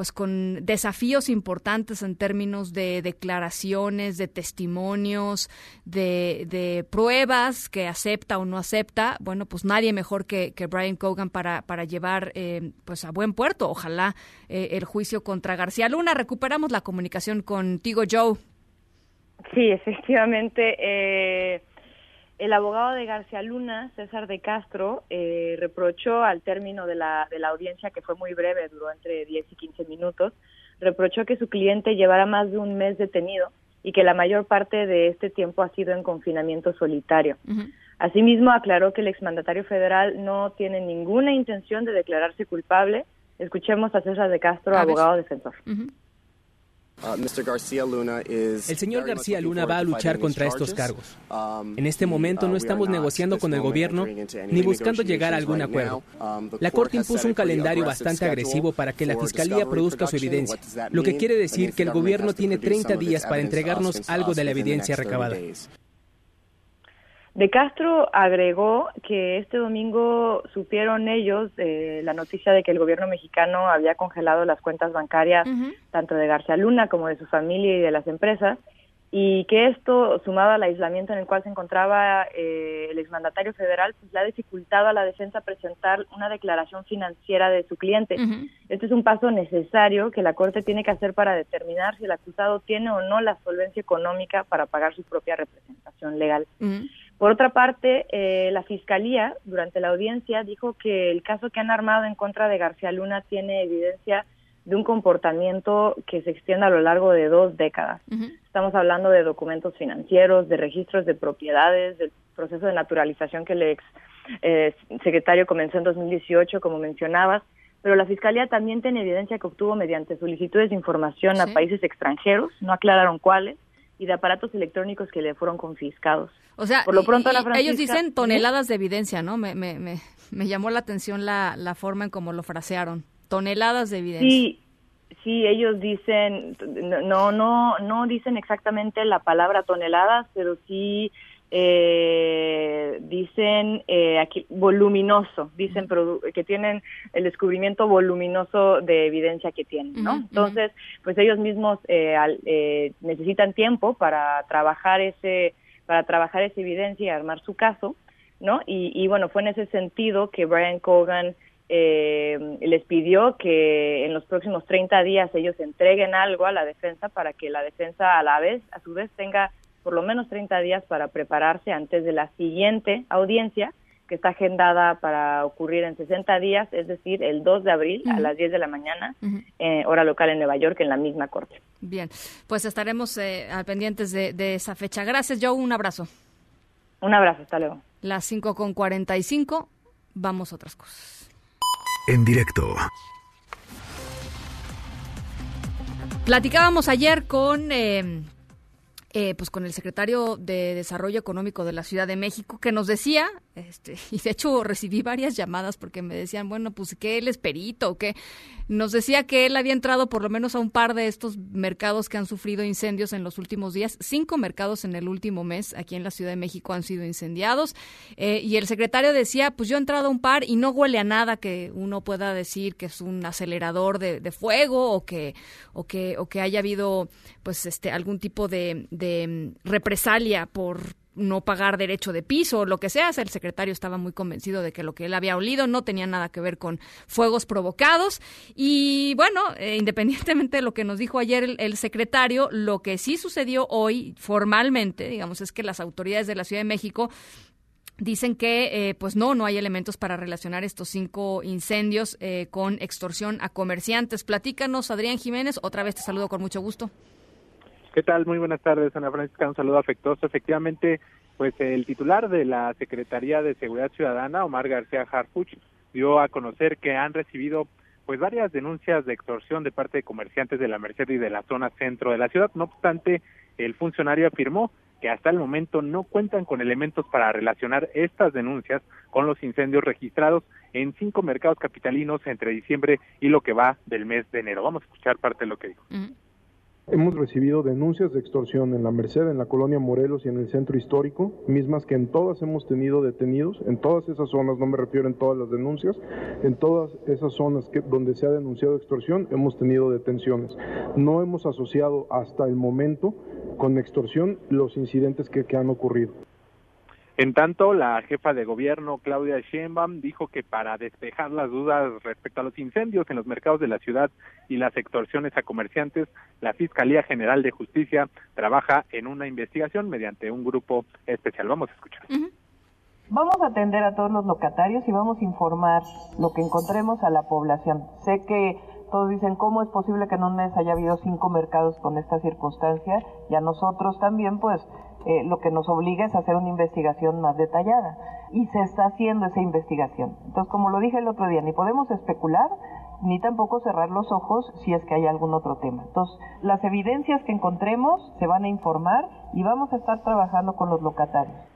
pues con desafíos importantes en términos de declaraciones, de testimonios, de, de, pruebas que acepta o no acepta, bueno, pues nadie mejor que, que Brian Cogan para, para llevar eh, pues a buen puerto, ojalá, eh, el juicio contra García Luna. Recuperamos la comunicación contigo, Joe. Sí, efectivamente. Eh el abogado de García Luna, César de Castro, eh, reprochó al término de la, de la audiencia, que fue muy breve, duró entre 10 y 15 minutos, reprochó que su cliente llevara más de un mes detenido y que la mayor parte de este tiempo ha sido en confinamiento solitario. Uh -huh. Asimismo, aclaró que el exmandatario federal no tiene ninguna intención de declararse culpable. Escuchemos a César de Castro, abogado defensor. Uh -huh. Uh, el señor García Luna va a luchar contra estos cargos. Um, en este momento no uh, estamos negociando con el gobierno ni buscando llegar a algún acuerdo. Um, la Corte impuso un calendario bastante agresivo para que la Fiscalía produzca su evidencia, lo que quiere decir que el gobierno tiene 30 días para entregarnos algo de la evidencia recabada. De Castro agregó que este domingo supieron ellos eh, la noticia de que el gobierno mexicano había congelado las cuentas bancarias uh -huh. tanto de García Luna como de su familia y de las empresas y que esto, sumado al aislamiento en el cual se encontraba eh, el exmandatario federal, pues le ha dificultado a la defensa presentar una declaración financiera de su cliente. Uh -huh. Este es un paso necesario que la Corte tiene que hacer para determinar si el acusado tiene o no la solvencia económica para pagar su propia representación legal. Uh -huh. Por otra parte, eh, la Fiscalía, durante la audiencia, dijo que el caso que han armado en contra de García Luna tiene evidencia de un comportamiento que se extiende a lo largo de dos décadas. Uh -huh. Estamos hablando de documentos financieros, de registros de propiedades, del proceso de naturalización que el ex eh, secretario comenzó en 2018, como mencionabas, pero la Fiscalía también tiene evidencia que obtuvo mediante solicitudes de información ¿Sí? a países extranjeros, no aclararon cuáles, y de aparatos electrónicos que le fueron confiscados. O sea, por lo pronto, ellos dicen toneladas de evidencia, ¿no? Me, me, me, me llamó la atención la, la forma en cómo lo frasearon. toneladas de evidencia. Sí, sí, ellos dicen, no, no, no dicen exactamente la palabra toneladas, pero sí eh, dicen eh, aquí voluminoso, dicen que tienen el descubrimiento voluminoso de evidencia que tienen, ¿no? Entonces, pues ellos mismos eh, eh, necesitan tiempo para trabajar ese, para trabajar esa evidencia y armar su caso, ¿no? Y, y bueno, fue en ese sentido que Brian Cogan eh, les pidió que en los próximos 30 días ellos entreguen algo a la defensa para que la defensa a la vez, a su vez, tenga por lo menos 30 días para prepararse antes de la siguiente audiencia que está agendada para ocurrir en 60 días, es decir, el 2 de abril a las 10 de la mañana, eh, hora local en Nueva York, en la misma corte. Bien, pues estaremos eh, al pendientes de, de, esa fecha. Gracias, Joe, un abrazo. Un abrazo, hasta luego. Las 5 con 45, vamos a otras cosas en directo. Platicábamos ayer con eh, eh, pues con el secretario de Desarrollo Económico de la Ciudad de México, que nos decía, este, *laughs* y de hecho recibí varias llamadas porque me decían, bueno, pues que él es perito, que nos decía que él había entrado por lo menos a un par de estos mercados que han sufrido incendios en los últimos días. Cinco mercados en el último mes aquí en la Ciudad de México han sido incendiados. Eh, y el secretario decía, pues yo he entrado a un par y no huele a nada que uno pueda decir que es un acelerador de, fuego o que, o que, o que haya habido pues este algún tipo de de mm, represalia por no pagar derecho de piso o lo que sea. El secretario estaba muy convencido de que lo que él había olido no tenía nada que ver con fuegos provocados. Y bueno, eh, *laughs* independientemente de lo que nos dijo ayer el, secretario, lo que sí sucedió hoy formalmente, digamos, es que las autoridades de la Ciudad de México dicen que eh, pues no no hay elementos para relacionar estos cinco incendios eh, con extorsión a comerciantes platícanos Adrián Jiménez otra vez te saludo con mucho gusto ¿Qué tal? Muy buenas tardes, Ana Francisca. Un saludo afectuoso. Efectivamente, pues el titular de la Secretaría de Seguridad Ciudadana, Omar García Harfuch, dio a conocer que han recibido pues varias denuncias de extorsión de parte de comerciantes de la Merced y de la zona centro de la ciudad. No obstante, el funcionario afirmó que hasta el momento no cuentan con elementos para relacionar estas denuncias con los incendios registrados en cinco mercados capitalinos entre diciembre y lo que va del mes de enero. Vamos a escuchar parte de lo que dijo. Hemos recibido denuncias de extorsión en la Merced, en la colonia Morelos y en el centro histórico, mismas que en todas hemos tenido detenidos, en todas esas zonas, no me refiero en todas las denuncias, en todas esas zonas que, donde se ha denunciado extorsión hemos tenido detenciones. No hemos asociado hasta el momento con extorsión los incidentes que, que han ocurrido. En tanto, la jefa de gobierno, Claudia Sheinbaum, dijo que para despejar las dudas respecto a los incendios en los mercados de la ciudad y las extorsiones a comerciantes, la Fiscalía General de Justicia trabaja en una investigación mediante un grupo especial. Vamos a escuchar. Vamos a atender a todos los locatarios y vamos a informar lo que encontremos a la población. Sé que todos dicen, ¿cómo es posible que en un mes haya habido cinco mercados con esta circunstancia? Y a nosotros también, pues, eh, lo que nos obliga es a hacer una investigación más detallada. Y se está haciendo esa investigación. Entonces, como lo dije el otro día, ni podemos especular, ni tampoco cerrar los ojos si es que hay algún otro tema. Entonces, las evidencias que encontremos se van a informar y vamos a estar trabajando con los locatarios.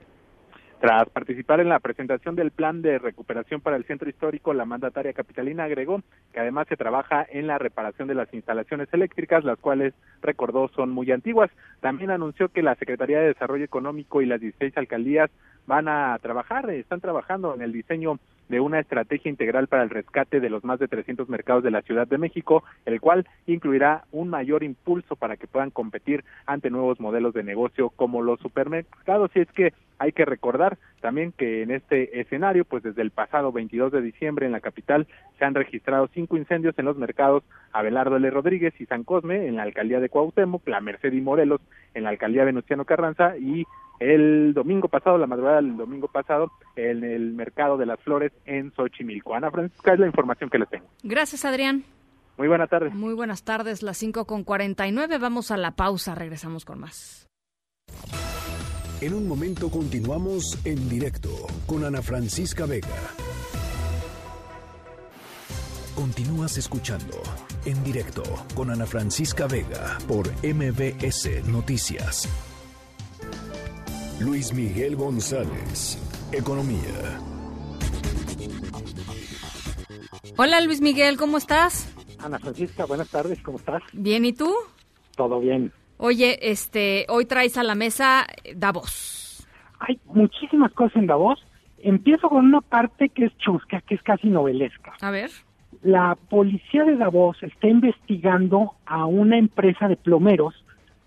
Tras participar en la presentación del plan de recuperación para el centro histórico, la mandataria capitalina agregó que además se trabaja en la reparación de las instalaciones eléctricas, las cuales, recordó, son muy antiguas. También anunció que la Secretaría de Desarrollo Económico y las 16 alcaldías van a trabajar, están trabajando en el diseño de una estrategia integral para el rescate de los más de 300 mercados de la Ciudad de México, el cual incluirá un mayor impulso para que puedan competir ante nuevos modelos de negocio como los supermercados. Y es que hay que recordar también que en este escenario, pues desde el pasado 22 de diciembre en la capital se han registrado cinco incendios en los mercados Abelardo L. Rodríguez y San Cosme en la alcaldía de Cuauhtémoc, la Merced y Morelos en la alcaldía Venustiano Carranza y el domingo pasado, la madrugada del domingo pasado, en el mercado de las flores en Xochimilco. Ana Francisca, es la información que les tengo. Gracias, Adrián. Muy buenas tardes. Muy buenas tardes, las 5 con 49. Vamos a la pausa, regresamos con más. En un momento continuamos en directo con Ana Francisca Vega. Continúas escuchando en directo con Ana Francisca Vega por MBS Noticias. Luis Miguel González, Economía. Hola Luis Miguel, ¿cómo estás? Ana Francisca, buenas tardes, ¿cómo estás? Bien, ¿y tú? Todo bien. Oye, este, hoy traes a la mesa Davos. Hay muchísimas cosas en Davos. Empiezo con una parte que es chusca, que es casi novelesca. A ver. La policía de Davos está investigando a una empresa de plomeros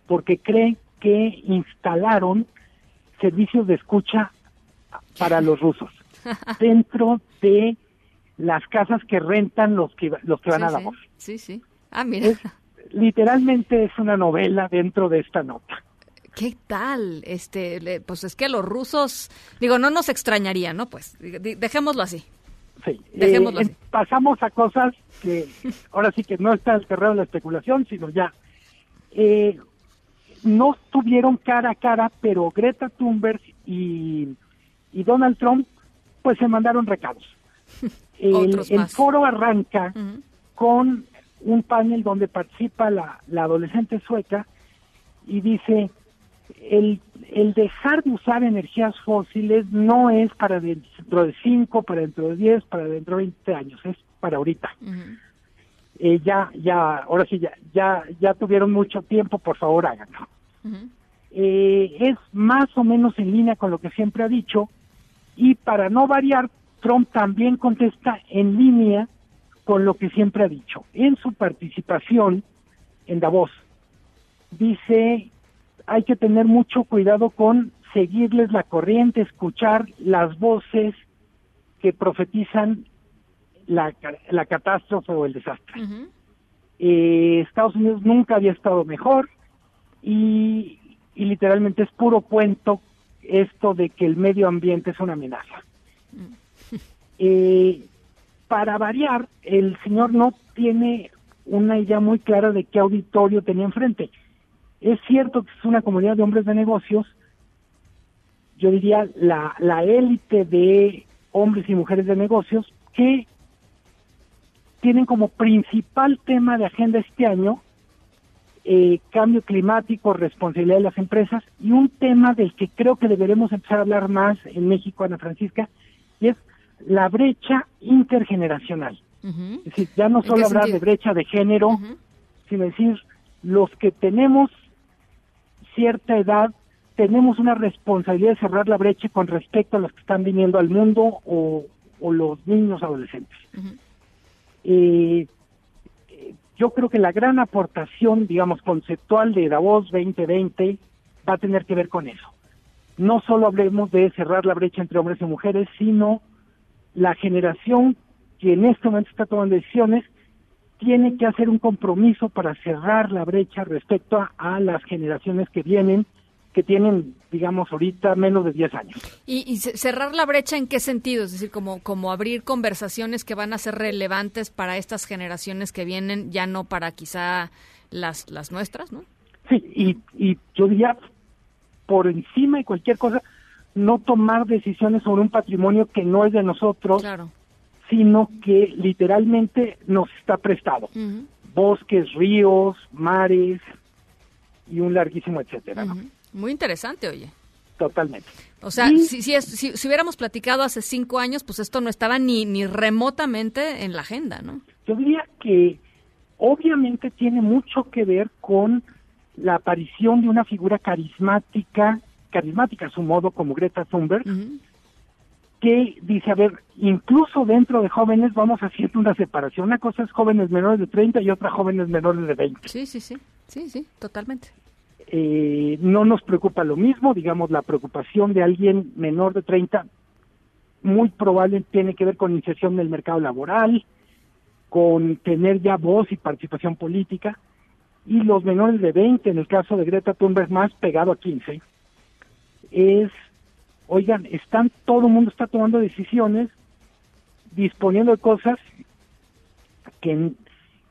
porque cree que instalaron servicios de escucha para los rusos *laughs* dentro de las casas que rentan los que los que van a Davos. Sí, sí. Ah, mira. literalmente es una novela dentro de esta nota. ¿Qué tal? Este, pues es que los rusos, digo, no nos extrañaría, ¿no? Pues dejémoslo así. Sí. Dejémoslo eh, Pasamos a cosas que *laughs* ahora sí que no está el terreno de la especulación, sino ya. Eh, no estuvieron cara a cara, pero Greta Thunberg y, y Donald Trump, pues se mandaron recados. *laughs* el, foro arranca con un panel donde participa la, la adolescente sueca y dice, el, el dejar de usar energías fósiles no es para dentro de 5, para dentro de 10, para dentro de 20 años, es para ahorita. Eh, ya, ya, ahora sí, ya, ya, ya tuvieron mucho tiempo, por favor háganlo. eh, es más o menos en línea con lo que siempre ha dicho y para no variar, Trump también contesta en línea con lo que siempre ha dicho. En su participación en Davos, dice, hay que tener mucho cuidado con seguirles la corriente, escuchar las voces que profetizan la, la catástrofe o el desastre. eh, Estados Unidos nunca había estado mejor y, y literalmente es puro cuento esto de que el medio ambiente es una amenaza. Eh, para variar, el señor no tiene una idea muy clara de qué auditorio tenía enfrente. Es cierto que es una comunidad de hombres de negocios, yo diría la, la élite de hombres y mujeres de negocios que tienen como principal tema de agenda este año eh, cambio climático, responsabilidad de las empresas y un tema del que creo que deberemos empezar a hablar más en México, Ana Francisca, y es la brecha intergeneracional. Es decir, ya no solo hablar de brecha de género, sino decir, los que tenemos cierta edad, tenemos una responsabilidad de cerrar la brecha con respecto a los que están viniendo al mundo o, los niños adolescentes. Eh, yo creo que la gran aportación, digamos, conceptual de Davos 2020 va a tener que ver con eso. No solo hablemos de cerrar la brecha entre hombres y mujeres, sino la generación que en este momento está tomando decisiones tiene que hacer un compromiso para cerrar la brecha respecto a, las generaciones que vienen, que tienen, digamos, ahorita menos de 10 años. ¿Y, cerrar la brecha en qué sentido? Es decir, como, como abrir conversaciones que van a ser relevantes para estas generaciones que vienen, ya no para quizá las, las nuestras, ¿no? Sí, y, y yo diría, por encima de cualquier cosa, no tomar decisiones sobre un patrimonio que no es de nosotros, sino que literalmente nos está prestado. Bosques, ríos, mares y un larguísimo etcétera. Muy interesante, oye. Totalmente. O sea, si, si, si, hubiéramos platicado hace cinco años, pues esto no estaba ni, ni remotamente en la agenda, ¿no? Yo diría que obviamente tiene mucho que ver con la aparición de una figura carismática carismática a su modo como Greta Thunberg, que dice, a ver, incluso dentro de jóvenes vamos haciendo una separación. Una cosa es jóvenes menores de 30 y otra jóvenes menores de 20. Sí, sí, sí, sí, sí, totalmente. Eh, no nos preocupa lo mismo, digamos, la preocupación de alguien menor de 30 muy probable tiene que ver con inserción en el mercado laboral, con tener ya voz y participación política, y los menores de 20, en el caso de Greta Thunberg, más pegado a 15, es, oigan, están, todo el mundo está tomando decisiones, disponiendo de cosas que en,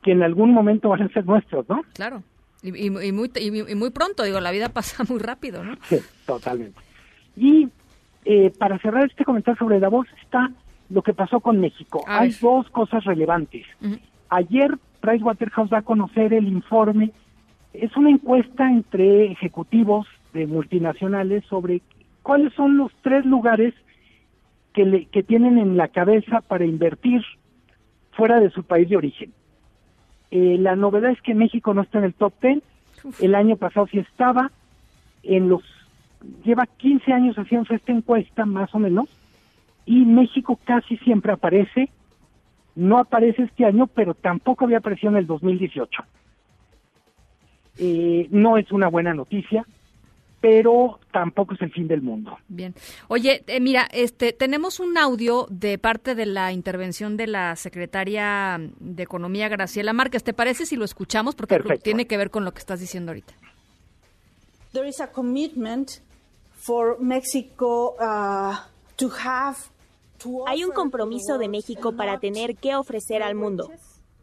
que en algún momento van a ser nuestros, ¿no? Claro. Y, muy, y, muy pronto, digo, la vida *laughs* pasa muy rápido, ¿no? Sí, totalmente. Y eh, para cerrar este comentario sobre la voz está lo que pasó con México. Hay dos cosas relevantes. Ayer Pricewaterhouse va a conocer el informe. Es una encuesta entre ejecutivos de multinacionales sobre cuáles son los tres lugares que, le, que tienen en la cabeza para invertir fuera de su país de origen. Eh, la novedad es que México no está en el top 10. El año pasado sí estaba. En los lleva 15 años haciendo esta encuesta, más o menos, y México casi siempre aparece. No aparece este año, pero tampoco había aparecido en el 2018. Eh, no es una buena noticia pero tampoco es el fin del mundo. Bien. Oye, eh, mira, este tenemos un audio de parte de la intervención de la secretaria de Economía Graciela Márquez. ¿Te parece si lo escuchamos porque tiene que ver con lo que estás diciendo ahorita? There is a commitment for Mexico uh, to have hay un compromiso de México para tener que ofrecer al mundo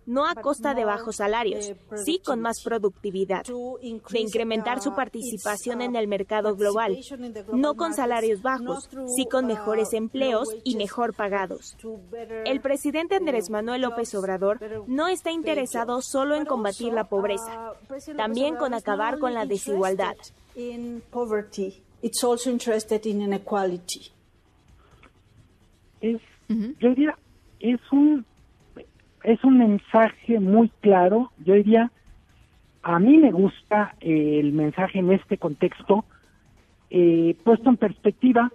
no a costa de bajos salarios, sí con más productividad, de incrementar su participación en el mercado global, no con salarios bajos, sí con mejores empleos y mejor pagados. El presidente Andrés Manuel López Obrador no está interesado solo en combatir la pobreza, también con acabar con la desigualdad. Es, yo diría, es un es un mensaje muy claro, yo diría, a mí me gusta eh, el mensaje en este contexto, eh, puesto en perspectiva,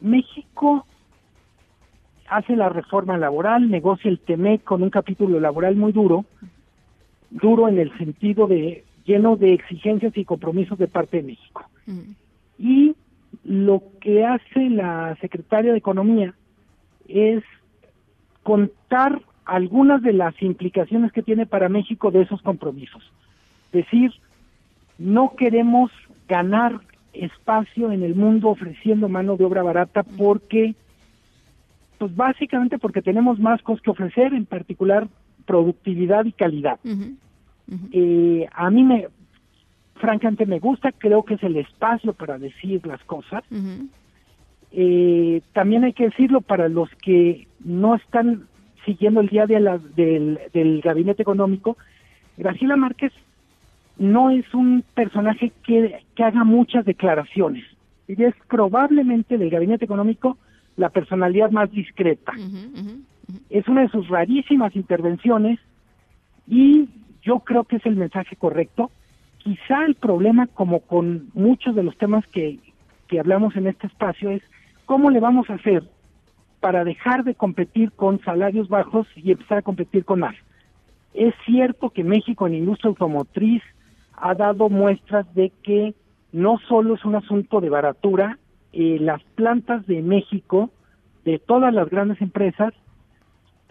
México hace la reforma laboral, negocia el TEMEC con un capítulo laboral muy duro, duro en el sentido de lleno de exigencias y compromisos de parte de México. Y lo que hace la secretaria de Economía es contar algunas de las implicaciones que tiene para México de esos compromisos. Decir, no queremos ganar espacio en el mundo ofreciendo mano de obra barata porque, pues básicamente porque tenemos más cosas que ofrecer, en particular productividad y calidad. Eh, a mí me, francamente me gusta, creo que es el espacio para decir las cosas. Eh, también hay que decirlo para los que no están siguiendo el día de del, del gabinete económico, Graciela Márquez no es un personaje que, que haga muchas declaraciones. Ella es probablemente del gabinete económico la personalidad más discreta. Es una de sus rarísimas intervenciones y yo creo que es el mensaje correcto. Quizá el problema, como con muchos de los temas que, que hablamos en este espacio, es cómo le vamos a hacer para dejar de competir con salarios bajos y empezar a competir con más. Es cierto que México en industria automotriz ha dado muestras de que no solo es un asunto de baratura, eh, las plantas de México, de todas las grandes empresas,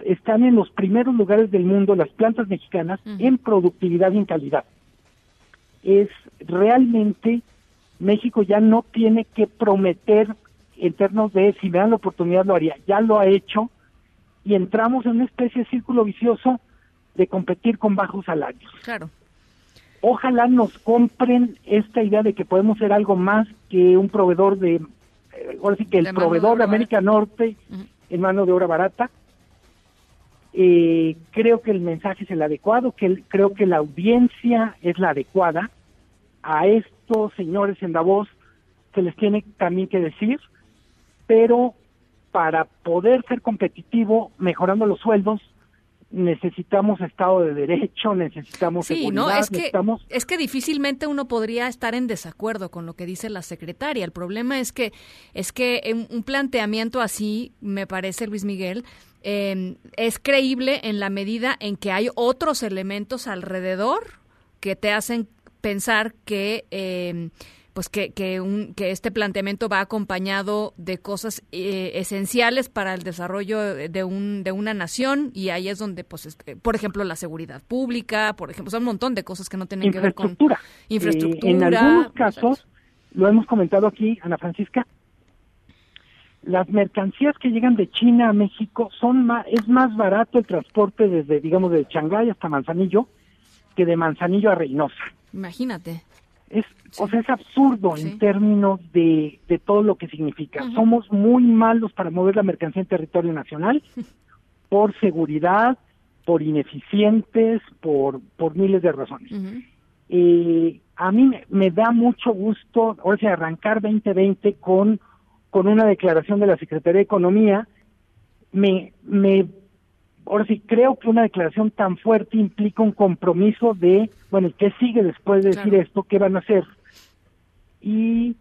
están en los primeros lugares del mundo, las plantas mexicanas, en productividad y en calidad. Es realmente, México ya no tiene que prometer en términos de si me dan la oportunidad lo haría. Ya lo ha hecho y entramos en una especie de círculo vicioso de competir con bajos salarios. Claro. Ojalá nos compren esta idea de que podemos ser algo más que un proveedor de, eh, ahora sí que el proveedor de, América Norte en mano de obra barata. Eh, creo que el mensaje es el adecuado, que creo que la audiencia es la adecuada. A estos señores en Davos se les tiene también que decir pero para poder ser competitivo, mejorando los sueldos, necesitamos Estado de Derecho, necesitamos sí, no, es que, es que difícilmente uno podría estar en desacuerdo con lo que dice la secretaria. El problema es que es que un planteamiento así, me parece Luis Miguel, em, es creíble en la medida en que hay otros elementos alrededor que te hacen pensar que eh, pues que, que, un, que este planteamiento va acompañado de cosas eh, esenciales para el desarrollo de, un, de una nación y ahí es donde, pues, por ejemplo, la seguridad pública, por ejemplo, son un montón de cosas que no tienen que ver con infraestructura. Eh, en algunos casos, lo hemos comentado aquí, Ana Francisca, las mercancías que llegan de China a México son más, es más barato el transporte desde, digamos, de Shanghái hasta Manzanillo que de Manzanillo a Reynosa. Imagínate. Es, O sea, es absurdo en términos de, de, todo lo que significa. Somos muy malos para mover la mercancía en territorio nacional *laughs* por seguridad, por ineficientes, por, por miles de razones. eh, a mí me, da mucho gusto, ahora sí, arrancar 2020 con, con una declaración de la Secretaría de Economía. Me, me ahora sí creo que una declaración tan fuerte implica un compromiso de, bueno, ¿qué sigue después de decir esto? ¿Qué van a hacer? Y,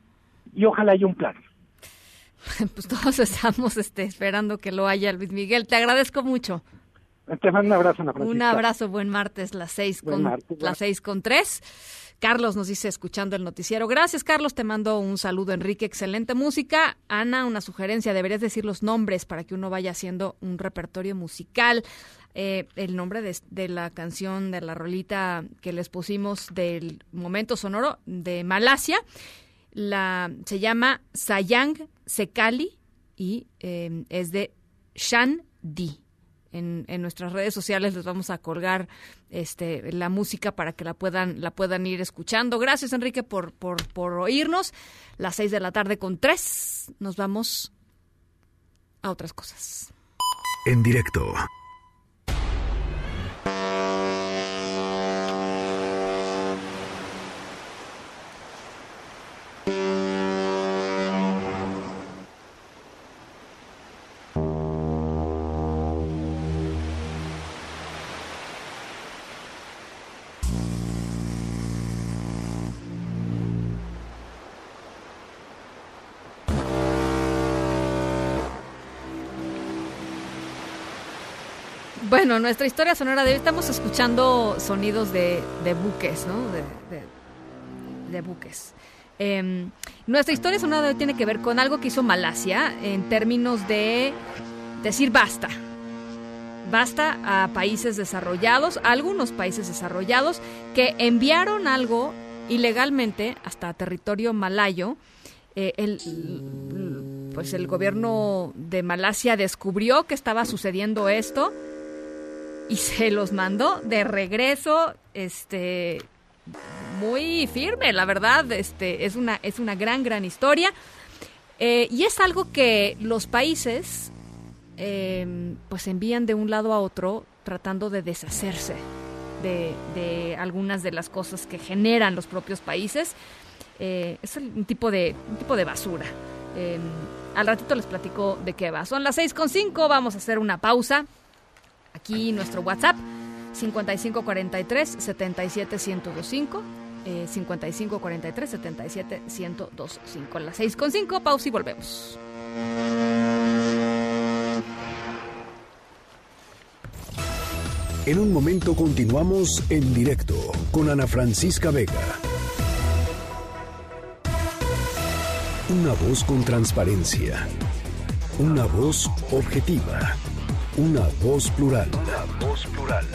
y ojalá haya un plan. *laughs* Pues todos estamos este, esperando que lo haya, Luis Miguel. Te agradezco mucho. Te mando un abrazo, Ana Un abrazo, buen martes, las seis con, las seis con tres. Carlos nos dice escuchando el noticiero. Gracias, Carlos. Te mando un saludo, Enrique. Excelente música. Ana, una sugerencia. Deberías decir los nombres para que uno vaya haciendo un repertorio musical. Eh, el nombre de, la canción, de la rolita que les pusimos del momento sonoro de Malasia, la, se llama Sayang Sekali y eh, es de Shan Di en, nuestras redes sociales les vamos a colgar este la música para que la puedan la puedan ir escuchando. Gracias Enrique por por, por oírnos. Las seis de la tarde con tres nos vamos a otras cosas. En directo. Bueno, nuestra historia sonora de hoy estamos escuchando sonidos de, buques, ¿no? De, buques. Em, nuestra historia sonora de hoy tiene que ver con algo que hizo Malasia en términos de decir basta. Basta a países desarrollados, algunos países desarrollados que enviaron algo ilegalmente hasta territorio malayo. Eh, el, pues el gobierno de Malasia descubrió que estaba sucediendo esto y se los mandó de regreso, este, muy firme, la verdad, este, es una, es una gran, gran historia. Eh, y es algo que los países em, pues envían de un lado a otro tratando de deshacerse de, algunas de las cosas que generan los propios países. Eh, es un tipo de, un tipo de basura. Em, al ratito les platico de qué va. Son las 6.5, vamos a hacer una pausa. Aquí nuestro WhatsApp 5543 77 1025 eh, 5543 77 1025 las 6 con 5 pausa y volvemos En un momento continuamos en directo con Ana Francisca Vega. Una voz con transparencia. Una voz objetiva. Una voz plural. Una voz plural.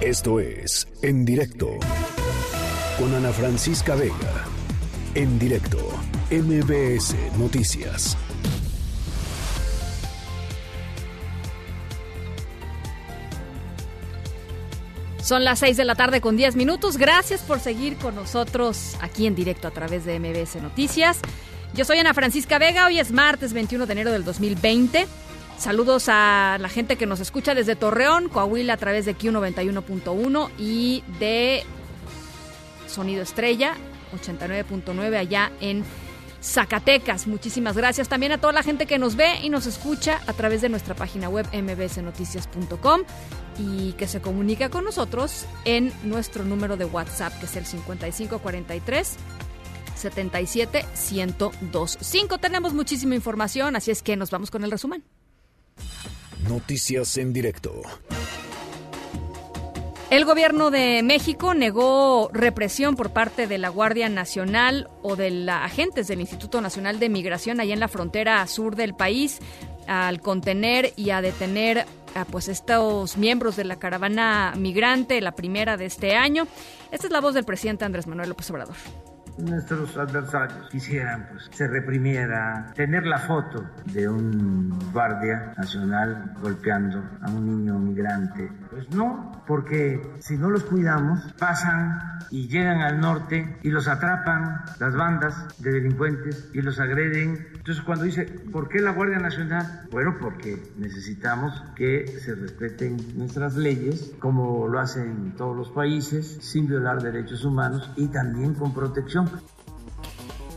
Esto es En Directo. Con Ana Francisca Vega. En directo. MBS Noticias. Son las 6 de la tarde con 10 minutos. Gracias por seguir con nosotros aquí en directo a través de MBS Noticias. Yo soy Ana Francisca Vega. Hoy es martes 21 de enero del 2020. Saludos a la gente que nos escucha desde Torreón, Coahuila a través de Q91.1 y de Sonido Estrella 89.9 allá en Zacatecas. Muchísimas gracias también a toda la gente que nos ve y nos escucha a través de nuestra página web mbsnoticias.com y que se comunica con nosotros en nuestro número de WhatsApp que es el 5543 77 1025. Tenemos muchísima información, así es que nos vamos con el resumen. Noticias en directo. El gobierno de México negó represión por parte de la Guardia Nacional o de los agentes del Instituto Nacional de Migración allá en la frontera sur del país al contener y a detener a pues estos miembros de la caravana migrante, la primera de este año. Esta es la voz del presidente Andrés Manuel López Obrador nuestros adversarios quisieran pues se reprimiera, tener la foto de un guardia nacional golpeando a un niño migrante. Pues no, porque si no los cuidamos, pasan y llegan al norte y los atrapan las bandas de delincuentes y los agreden. Entonces cuando dice, ¿por qué la Guardia Nacional? Bueno, porque necesitamos que se respeten nuestras leyes, como lo hacen todos los países, sin violar derechos humanos y también con protección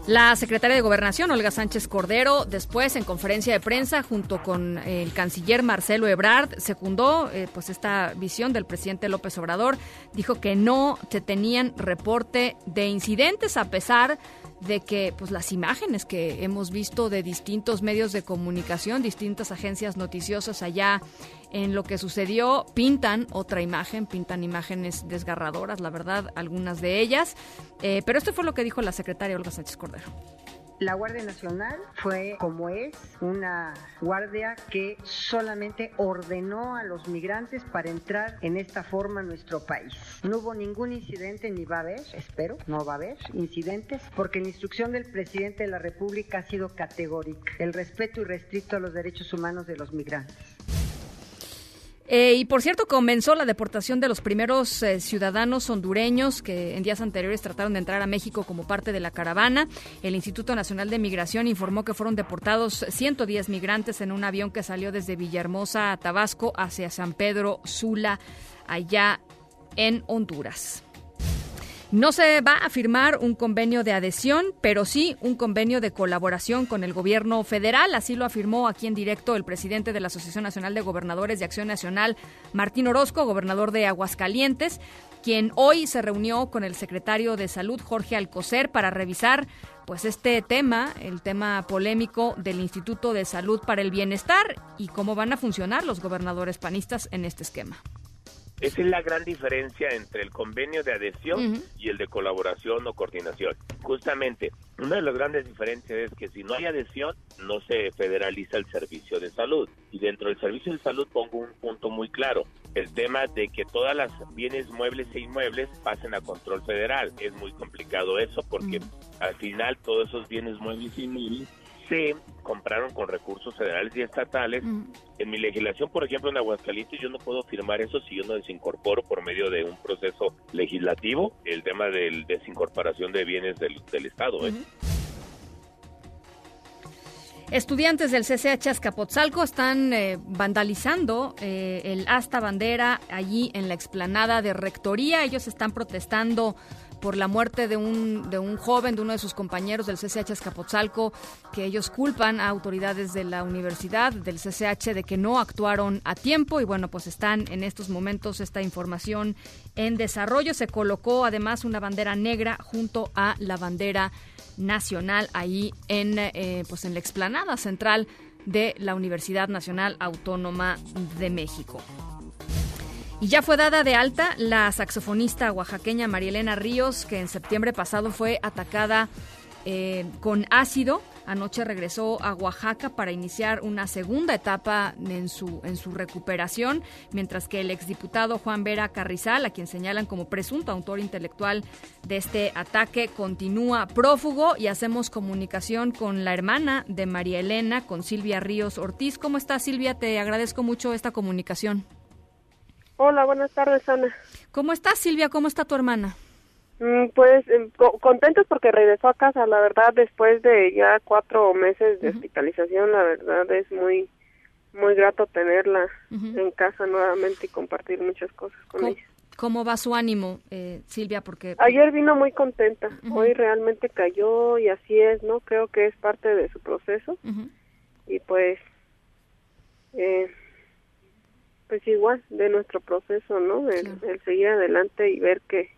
La secretaria de Gobernación, Olga Sánchez Cordero, después en conferencia de prensa, junto con el canciller Marcelo Ebrard, secundó eh, pues esta visión del presidente López Obrador. Dijo que no se tenían reporte de incidentes a pesar de que pues las imágenes que hemos visto de distintos medios de comunicación, distintas agencias noticiosas allá en lo que sucedió pintan otra imagen, pintan imágenes desgarradoras, la verdad, algunas de ellas. Eh, pero esto fue lo que dijo la secretaria Olga Sánchez Cordero. La Guardia Nacional fue, como es, una guardia que solamente ordenó a los migrantes para entrar en esta forma a nuestro país. No hubo ningún incidente ni va a haber, espero, no va a haber incidentes, porque la instrucción del presidente de la República ha sido categórica, el respeto irrestricto a los derechos humanos de los migrantes. Eh, y por cierto, comenzó la deportación de los primeros eh, ciudadanos hondureños que en días anteriores trataron de entrar a México como parte de la caravana. El Instituto Nacional de Migración informó que fueron deportados 110 migrantes en un avión que salió desde Villahermosa a Tabasco hacia San Pedro Sula, allá en Honduras. No se va a firmar un convenio de adhesión, pero sí un convenio de colaboración con el gobierno federal. Así lo afirmó aquí en directo el presidente de la Asociación Nacional de Gobernadores de Acción Nacional, Martín Orozco, gobernador de Aguascalientes, quien hoy se reunió con el secretario de Salud, Jorge Alcocer, para revisar pues este tema, el tema polémico del Instituto de Salud para el Bienestar y cómo van a funcionar los gobernadores panistas en este esquema. Esa es la gran diferencia entre el convenio de adhesión y el de colaboración o coordinación. Justamente, una de las grandes diferencias es que si no hay adhesión, no se federaliza el servicio de salud. Y dentro del servicio de salud pongo un punto muy claro. El tema de que todas las bienes muebles e inmuebles pasen a control federal. Es muy complicado eso porque al final todos esos bienes muebles e inmuebles se compraron con recursos federales y estatales. En mi legislación, por ejemplo, en Aguascalientes, yo no puedo firmar eso si yo no desincorporo por medio de un proceso legislativo el tema de desincorporación de bienes del, Estado. ¿eh? Estudiantes del CCH Azcapotzalco están eh, vandalizando eh, el asta bandera allí en la explanada de Rectoría. Ellos están protestando por la muerte de un, de un joven, de uno de sus compañeros del CCH Escapotzalco, que ellos culpan a autoridades de la universidad, del CCH, de que no actuaron a tiempo y bueno, pues están en estos momentos esta información en desarrollo. Se colocó además una bandera negra junto a la bandera nacional ahí en, eh, pues en la explanada central de la Universidad Nacional Autónoma de México. Y ya fue dada de alta la saxofonista oaxaqueña Marielena Ríos, que en septiembre pasado fue atacada eh, con ácido. Anoche regresó a Oaxaca para iniciar una segunda etapa en su, en su recuperación, mientras que el exdiputado Juan Vera Carrizal, a quien señalan como presunto autor intelectual de este ataque, continúa prófugo y hacemos comunicación con la hermana de María Elena, con Silvia Ríos Ortiz. ¿Cómo estás, Silvia? Te agradezco mucho esta comunicación. Hola, buenas tardes, Ana. ¿Cómo estás, Silvia? ¿Cómo está tu hermana? Mm, pues em, contentos porque regresó a casa, la verdad, después de ya cuatro meses de hospitalización, la verdad es muy muy grato tenerla en casa nuevamente y compartir muchas cosas con ella. ¿Cómo va su ánimo, eh, Silvia? Porque ayer vino muy contenta, hoy realmente cayó y así es, ¿no? Creo que es parte de su proceso y pues eh, pues igual de nuestro proceso, ¿no? El, seguir adelante y ver que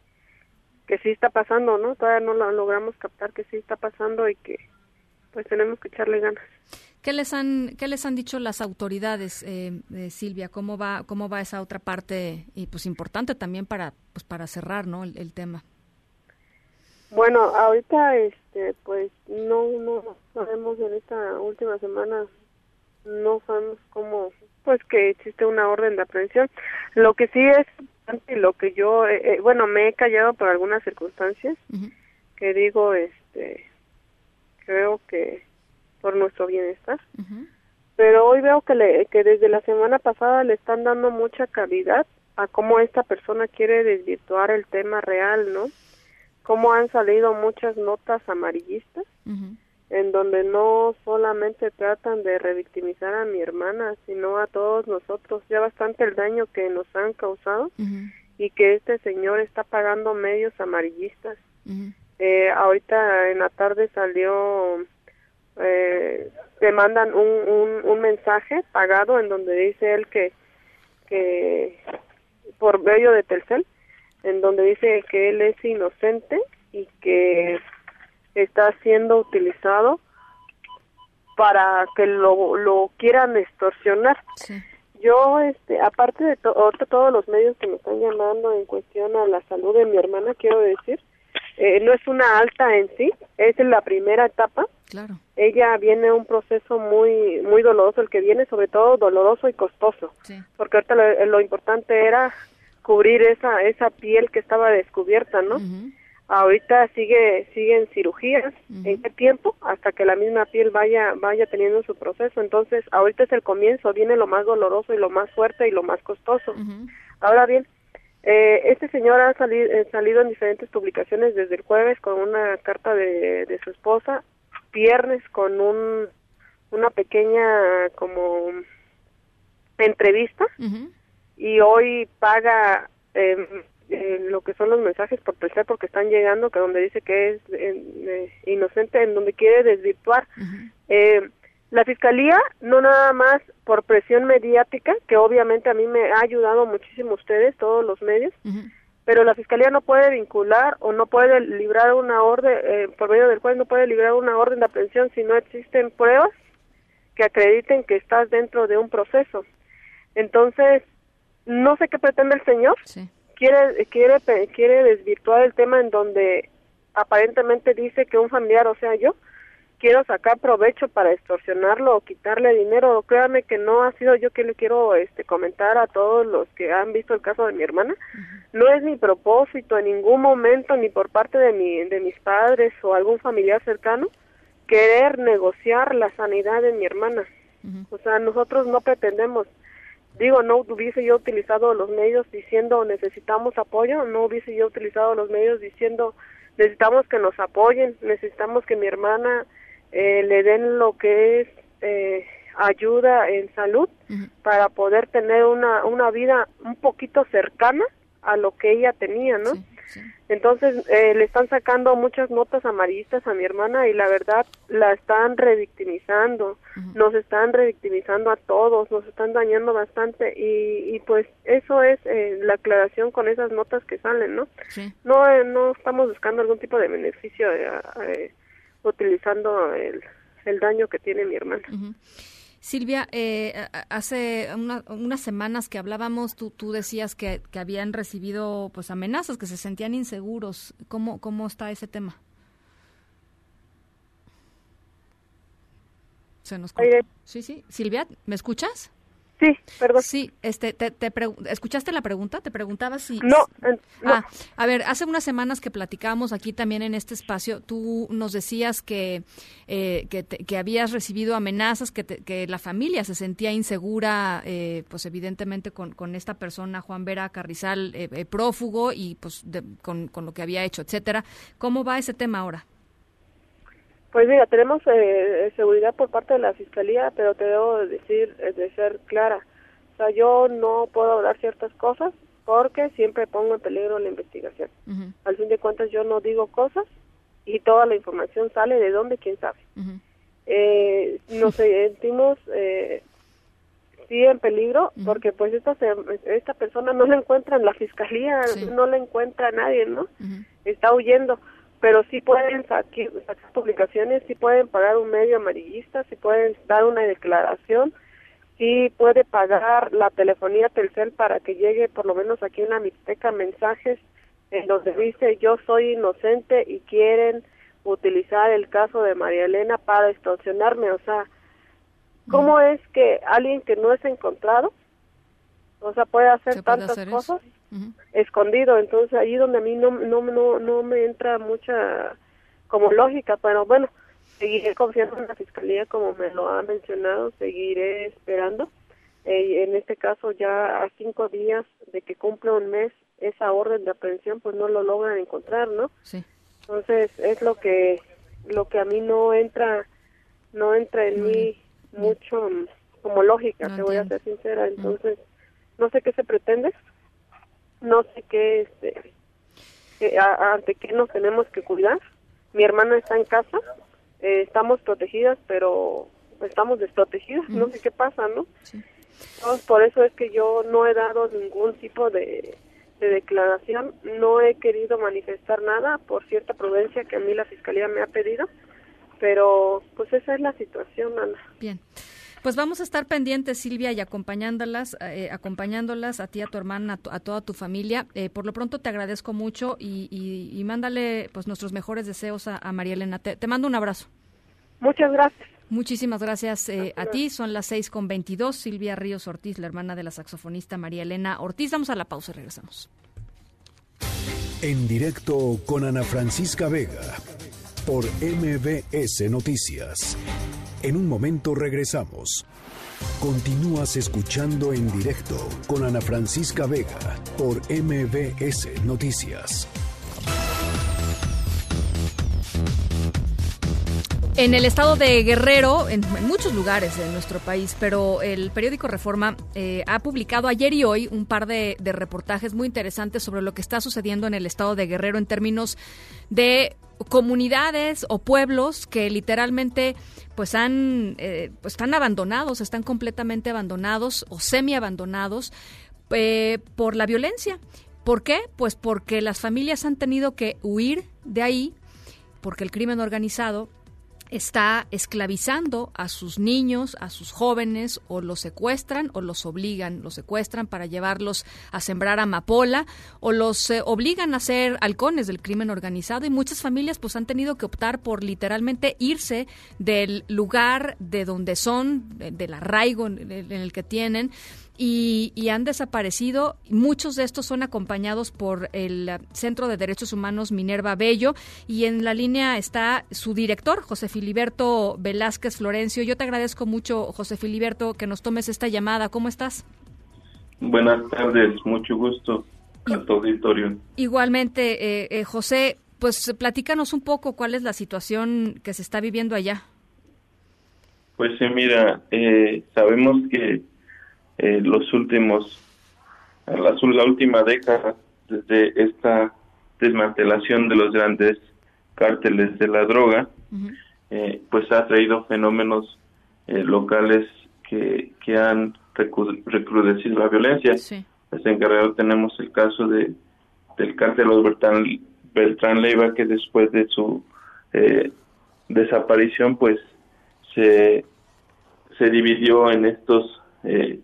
que sí está pasando, ¿no? Todavía no lo logramos captar que sí está pasando y que pues tenemos que echarle ganas. ¿Qué les han qué les han dicho las autoridades, eh, Silvia? ¿Cómo va cómo va esa otra parte y pues importante también para pues para cerrar, ¿no? El, tema. Bueno, ahorita este pues no no sabemos en esta última semana no sabemos cómo pues que existe una orden de aprehensión. Lo que sí es lo que yo eh, eh, bueno me he callado por algunas circunstancias que digo este creo que por nuestro bienestar. Pero hoy veo que le, que desde la semana pasada le están dando mucha calidad a cómo esta persona quiere desvirtuar el tema real no cómo han salido muchas notas amarillistas en donde no solamente tratan de revictimizar a mi hermana, sino a todos nosotros. Ya bastante el daño que nos han causado y que este señor está pagando medios amarillistas. Eh, ahorita en la tarde salió, eh, te mandan un, un, un mensaje pagado en donde dice él que, que por medio de Telcel, en donde dice que él es inocente y que está siendo utilizado para que lo, lo quieran extorsionar. Yo, este, aparte de todos los medios que me están llamando en cuestión a la salud de mi hermana, quiero decir, eh, no es una alta en sí, es la primera etapa. Claro. Ella viene un proceso muy muy doloroso, el que viene sobre todo doloroso y costoso, porque ahorita lo, importante era cubrir esa esa piel que estaba descubierta, ¿no? Ahorita sigue siguen cirugías en qué tiempo hasta que la misma piel vaya vaya teniendo su proceso. Entonces ahorita es el comienzo viene lo más doloroso y lo más fuerte y lo más costoso. Ahora bien eh, este señor ha salido, eh, salido en diferentes publicaciones desde el jueves con una carta de, de su esposa viernes con un una pequeña como entrevista y hoy paga eh, lo que son los mensajes por tercer porque están llegando que donde dice que es eh, inocente en donde quiere desvirtuar. Eh, la fiscalía no nada más por presión mediática que obviamente a mí me ha ayudado muchísimo ustedes todos los medios pero la fiscalía no puede vincular o no puede librar una orden eh, por medio del cual no puede librar una orden de aprehensión si no existen pruebas que acrediten que estás dentro de un proceso. Entonces no sé qué pretende el señor sí quiere quiere quiere desvirtuar el tema en donde aparentemente dice que un familiar, o sea, yo quiero sacar provecho para extorsionarlo o quitarle dinero. Créame que no ha sido yo que le quiero este comentar a todos los que han visto el caso de mi hermana. No es mi propósito en ningún momento ni por parte de mi de mis padres o algún familiar cercano querer negociar la sanidad de mi hermana. O sea, nosotros no pretendemos digo, no hubiese yo utilizado los medios diciendo necesitamos apoyo, no hubiese yo utilizado los medios diciendo necesitamos que nos apoyen, necesitamos que mi hermana eh, le den lo que es eh, ayuda en salud para poder tener una, una vida un poquito cercana a lo que ella tenía, ¿no? Entonces eh, le están sacando muchas notas amarillistas a mi hermana y la verdad la están revictimizando, nos están revictimizando a todos, nos están dañando bastante y, y pues eso es eh, la aclaración con esas notas que salen, ¿no? No eh, no estamos buscando algún tipo de beneficio utilizando el, el daño que tiene mi hermana. Silvia, eh, hace unas semanas que hablábamos, tú, tú decías que, que, habían recibido pues amenazas, que se sentían inseguros. ¿Cómo, cómo está ese tema? Se nos Sí, sí. Silvia, ¿me escuchas? Sí, perdón. Sí, este, te, ¿escuchaste la pregunta? Te preguntaba si... No, Ah, a ver, hace unas semanas que platicábamos aquí también en este espacio, tú nos decías que, eh, que, habías recibido amenazas, que, que, la familia se sentía insegura, eh, pues evidentemente con, con, esta persona, Juan Vera Carrizal, eh, prófugo y pues con, con lo que había hecho, etcétera. ¿Cómo va ese tema ahora? Pues mira, tenemos eh, seguridad por parte de la fiscalía, pero te debo decir, eh, de ser clara. O sea, yo no puedo hablar ciertas cosas porque siempre pongo en peligro la investigación. Al fin de cuentas, yo no digo cosas y toda la información sale de dónde, quién sabe. eh, nos *laughs* sentimos eh, sí en peligro porque pues esta esta persona no la encuentra en la fiscalía, no la encuentra nadie, ¿no? Está huyendo pero sí pueden sacar, publicaciones, sí pueden pagar un medio amarillista, sí pueden dar una declaración, sí puede pagar la telefonía Telcel para que llegue por lo menos aquí en la Mixteca mensajes en donde dice yo soy inocente y quieren utilizar el caso de María Elena para extorsionarme, o sea, ¿cómo es que alguien que no es encontrado, o sea, puede hacer tantas cosas? Escondido. Entonces ahí donde a mí no, no, no, no me entra mucha como lógica pero bueno seguiré confiando en la fiscalía como me lo ha mencionado seguiré esperando. Eh, en este caso ya a cinco días de que cumple un mes esa orden de aprehensión pues no lo logran encontrar no sí. entonces es lo que lo que a mí no entra no entra en mí mucho como lógica te voy a ser sincera. Entonces no sé qué se pretende no sé qué este ante qué nos tenemos que cuidar. Mi hermana está en casa, eh, estamos protegidas, pero estamos desprotegidas, no sé qué pasa, ¿no? Entonces, por eso es que yo no he dado ningún tipo de, de declaración, no he querido manifestar nada por cierta prudencia que a mí la Fiscalía me ha pedido, pero pues esa es la situación, Ana. Bien. Pues vamos a estar pendientes, Silvia, y acompañándolas, eh, acompañándolas a ti, a tu hermana, a, toda tu familia. Eh, por lo pronto te agradezco mucho y, y, mándale pues nuestros mejores deseos a, María Elena. Te, mando un abrazo. Muchas gracias. Muchísimas gracias eh, a ti. Son las seis con veintidós. Silvia Ríos Ortiz, la hermana de la saxofonista María Elena Ortiz. Vamos a la pausa y regresamos. En directo con Ana Francisca Vega por MBS Noticias. En un momento regresamos. Continúas escuchando en directo con Ana Francisca Vega por MBS Noticias. En el estado de Guerrero, en, muchos lugares de nuestro país, pero el periódico Reforma eh, ha publicado ayer y hoy un par de, de reportajes muy interesantes sobre lo que está sucediendo en el estado de Guerrero en términos de comunidades o pueblos que literalmente pues han eh, pues están abandonados, están completamente abandonados o semi abandonados eh, por la violencia. ¿Por qué? Pues porque las familias han tenido que huir de ahí, porque el crimen organizado está esclavizando a sus niños, a sus jóvenes, o los secuestran o los obligan, los secuestran para llevarlos a sembrar amapola, o los eh, obligan a ser halcones del crimen organizado, y muchas familias pues han tenido que optar por literalmente irse del lugar de donde son, del arraigo en el que tienen, y, han desaparecido. Muchos de estos son acompañados por el Centro de Derechos Humanos Minerva Bello y en la línea está su director, José Filiberto Velázquez Florencio. Yo te agradezco mucho, José Filiberto, que nos tomes esta llamada. ¿Cómo estás? Buenas tardes, mucho gusto a tu auditorio. Igualmente, eh, eh, José, pues platícanos un poco cuál es la situación que se está viviendo allá. Pues sí, mira, eh, sabemos que eh, los últimos, la, la última década, desde esta desmantelación de los grandes cárteles de la droga, eh, pues ha traído fenómenos eh, locales que, que han recrudecido la violencia. Sí. Pues en Guerrero tenemos el caso de del cártel Beltrán, Beltrán Leiva, que después de su eh, desaparición, pues se, se dividió en estos eh,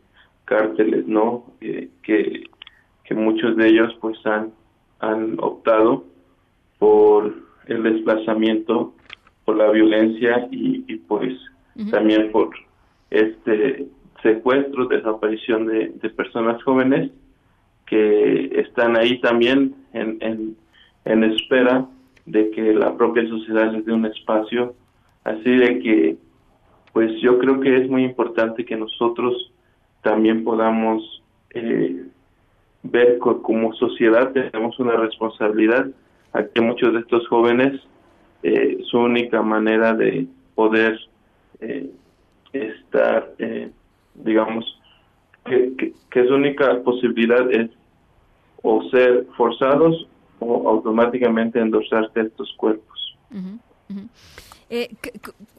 cárteles, ¿no? que, que muchos de ellos pues han, han optado por el desplazamiento, por la violencia y, pues también por este secuestro, desaparición de, de, personas jóvenes que están ahí también en, en, en espera de que la propia sociedad les dé un espacio. Así de que, pues yo creo que es muy importante que nosotros también podamos eh, ver como sociedad tenemos una responsabilidad a que muchos de estos jóvenes eh, su única manera de poder eh, estar digamos que, su única posibilidad es o ser forzados o automáticamente endosarse estos cuerpos. Eh,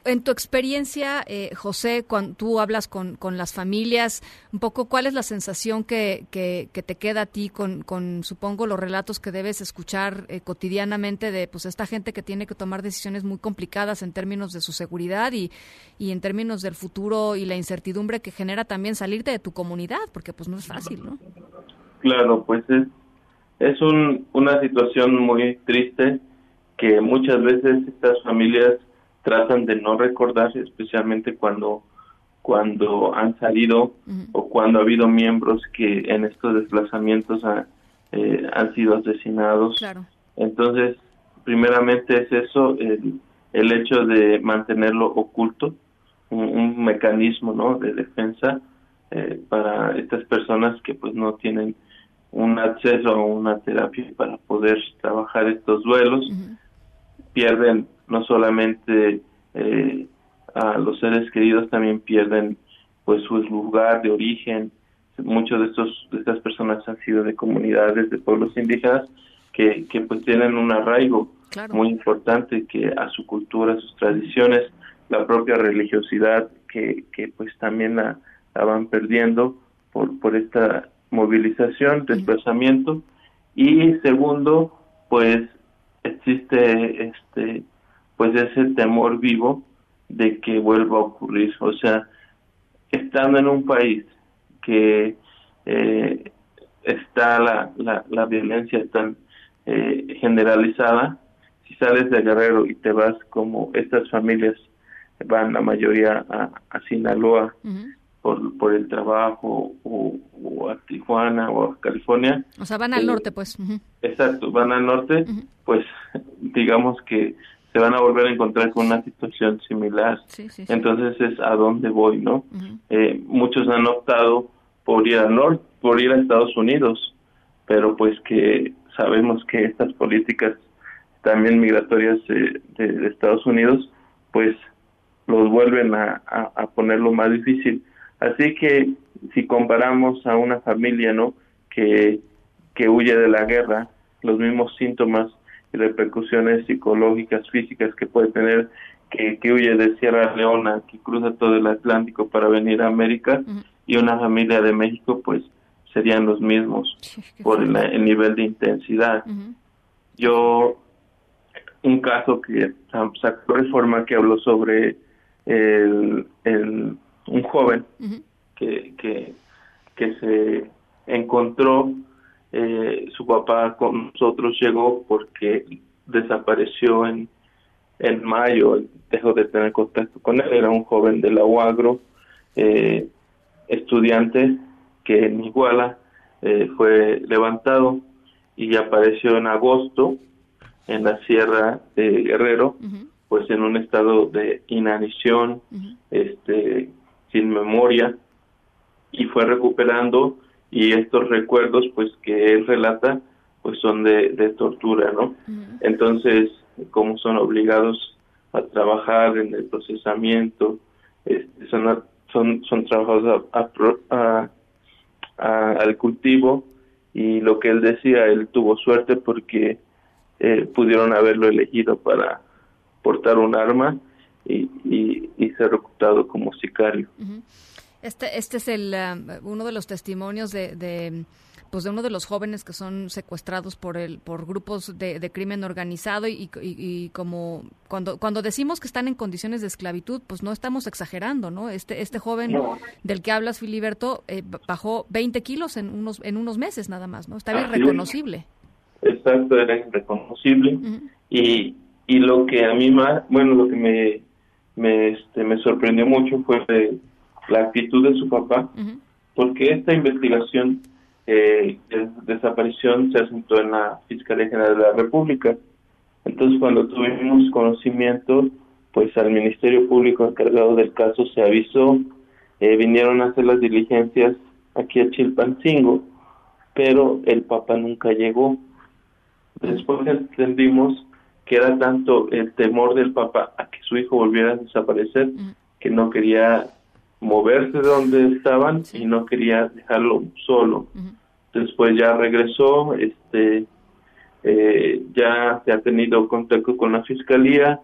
en tu experiencia, eh, José, cuando tú hablas con, con, las familias, un poco cuál es la sensación que, que, te queda a ti con, con, supongo, los relatos que debes escuchar eh, cotidianamente de pues esta gente que tiene que tomar decisiones muy complicadas en términos de su seguridad y, y en términos del futuro y la incertidumbre que genera también salirte de tu comunidad, porque pues no es fácil, ¿no? Claro, pues es, es un, una situación muy triste que muchas veces estas familias tratan de no recordar, especialmente cuando cuando han salido o cuando ha habido miembros que en estos desplazamientos eh, han sido asesinados. Entonces, primeramente es eso, el, el hecho de mantenerlo oculto, un, mecanismo ¿no? de defensa eh, para estas personas que pues no tienen un acceso a una terapia para poder trabajar estos duelos, pierden no solamente eh, a los seres queridos también pierden pues su lugar de origen. Muchos de estos de estas personas han sido de comunidades de pueblos indígenas que, que pues tienen un arraigo muy importante que a su cultura, a sus tradiciones, la propia religiosidad que, que pues también la, van perdiendo por, por esta movilización, desplazamiento. Y segundo, pues existe este pues ese temor vivo de que vuelva a ocurrir, o sea, estando en un país que eh, está la, la, violencia tan eh, generalizada, si sales de Guerrero y te vas como estas familias van la mayoría a, a Sinaloa por, por el trabajo o, a Tijuana o a California. O sea, van al eh, norte pues. Exacto, van al norte, pues digamos que se van a volver a encontrar con una situación similar. Entonces es a dónde voy, ¿no? eh, muchos han optado por ir al norte, por ir a Estados Unidos, pero pues que sabemos que estas políticas también migratorias de, Estados Unidos, pues los vuelven a, a, ponerlo más difícil. Así que si comparamos a una familia, ¿no? Que, que huye de la guerra, los mismos síntomas y repercusiones psicológicas, físicas que puede tener que, que huye de Sierra Leona, que cruza todo el Atlántico para venir a América, y una familia de México, pues serían los mismos por el, nivel de intensidad. Yo un caso que sacó reforma que habló sobre el, el un joven que, que, que se encontró eh, su papá con nosotros llegó porque desapareció en en mayo dejó de tener contacto con él era un joven de la UAGRO eh, estudiante que en Iguala eh, fue levantado y apareció en agosto en la Sierra de Guerrero, pues en un estado de inanición, este, sin memoria, y fue recuperando y estos recuerdos, pues que él relata, pues son de, tortura, ¿no? Entonces, como son obligados a trabajar en el procesamiento, este, son, son, son trabajados al cultivo, y lo que él decía, él tuvo suerte porque eh, pudieron haberlo elegido para portar un arma y, y, ser reclutado como sicario. Este, este es el, um, uno de los testimonios de, pues de uno de los jóvenes que son secuestrados por el por grupos de, crimen organizado y, y, como cuando cuando decimos que están en condiciones de esclavitud pues no estamos exagerando no este este joven del que hablas Filiberto eh, bajó 20 kilos en unos en unos meses nada más no está bien reconocible exacto, era irreconocible. y, y lo que a mí más, bueno, lo que me, me, este, me sorprendió mucho fue la actitud de su papá, porque esta investigación eh, de desaparición se asentó en la Fiscalía General de la República. Entonces, cuando tuvimos conocimiento, pues al Ministerio Público encargado del caso se avisó, eh, vinieron a hacer las diligencias aquí a Chilpancingo, pero el papá nunca llegó. Después entendimos que era tanto el temor del papá a que su hijo volviera a desaparecer que no quería moverse de donde estaban y no quería dejarlo solo. Después ya regresó, este, eh, ya se ha tenido contacto con la fiscalía.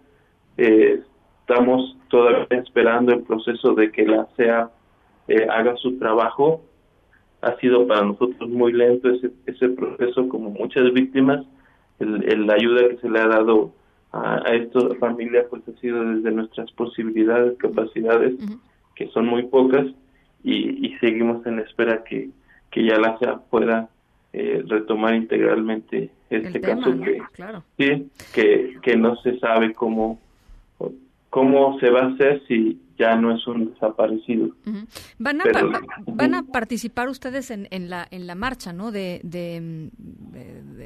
Eh, estamos todavía esperando el proceso de que la CEA eh, haga su trabajo. Ha sido para nosotros muy lento ese, ese proceso, como muchas víctimas la ayuda que se le ha dado a, a esta familia pues ha sido desde nuestras posibilidades, capacidades, que son muy pocas, y, y, seguimos en espera que, que ya la SEA pueda eh, retomar integralmente este caso que, sí, que, que no se sabe cómo cómo se va a hacer si ya no es un desaparecido. Van a, van a participar ustedes en, en, la en la marcha, ¿no? De, de,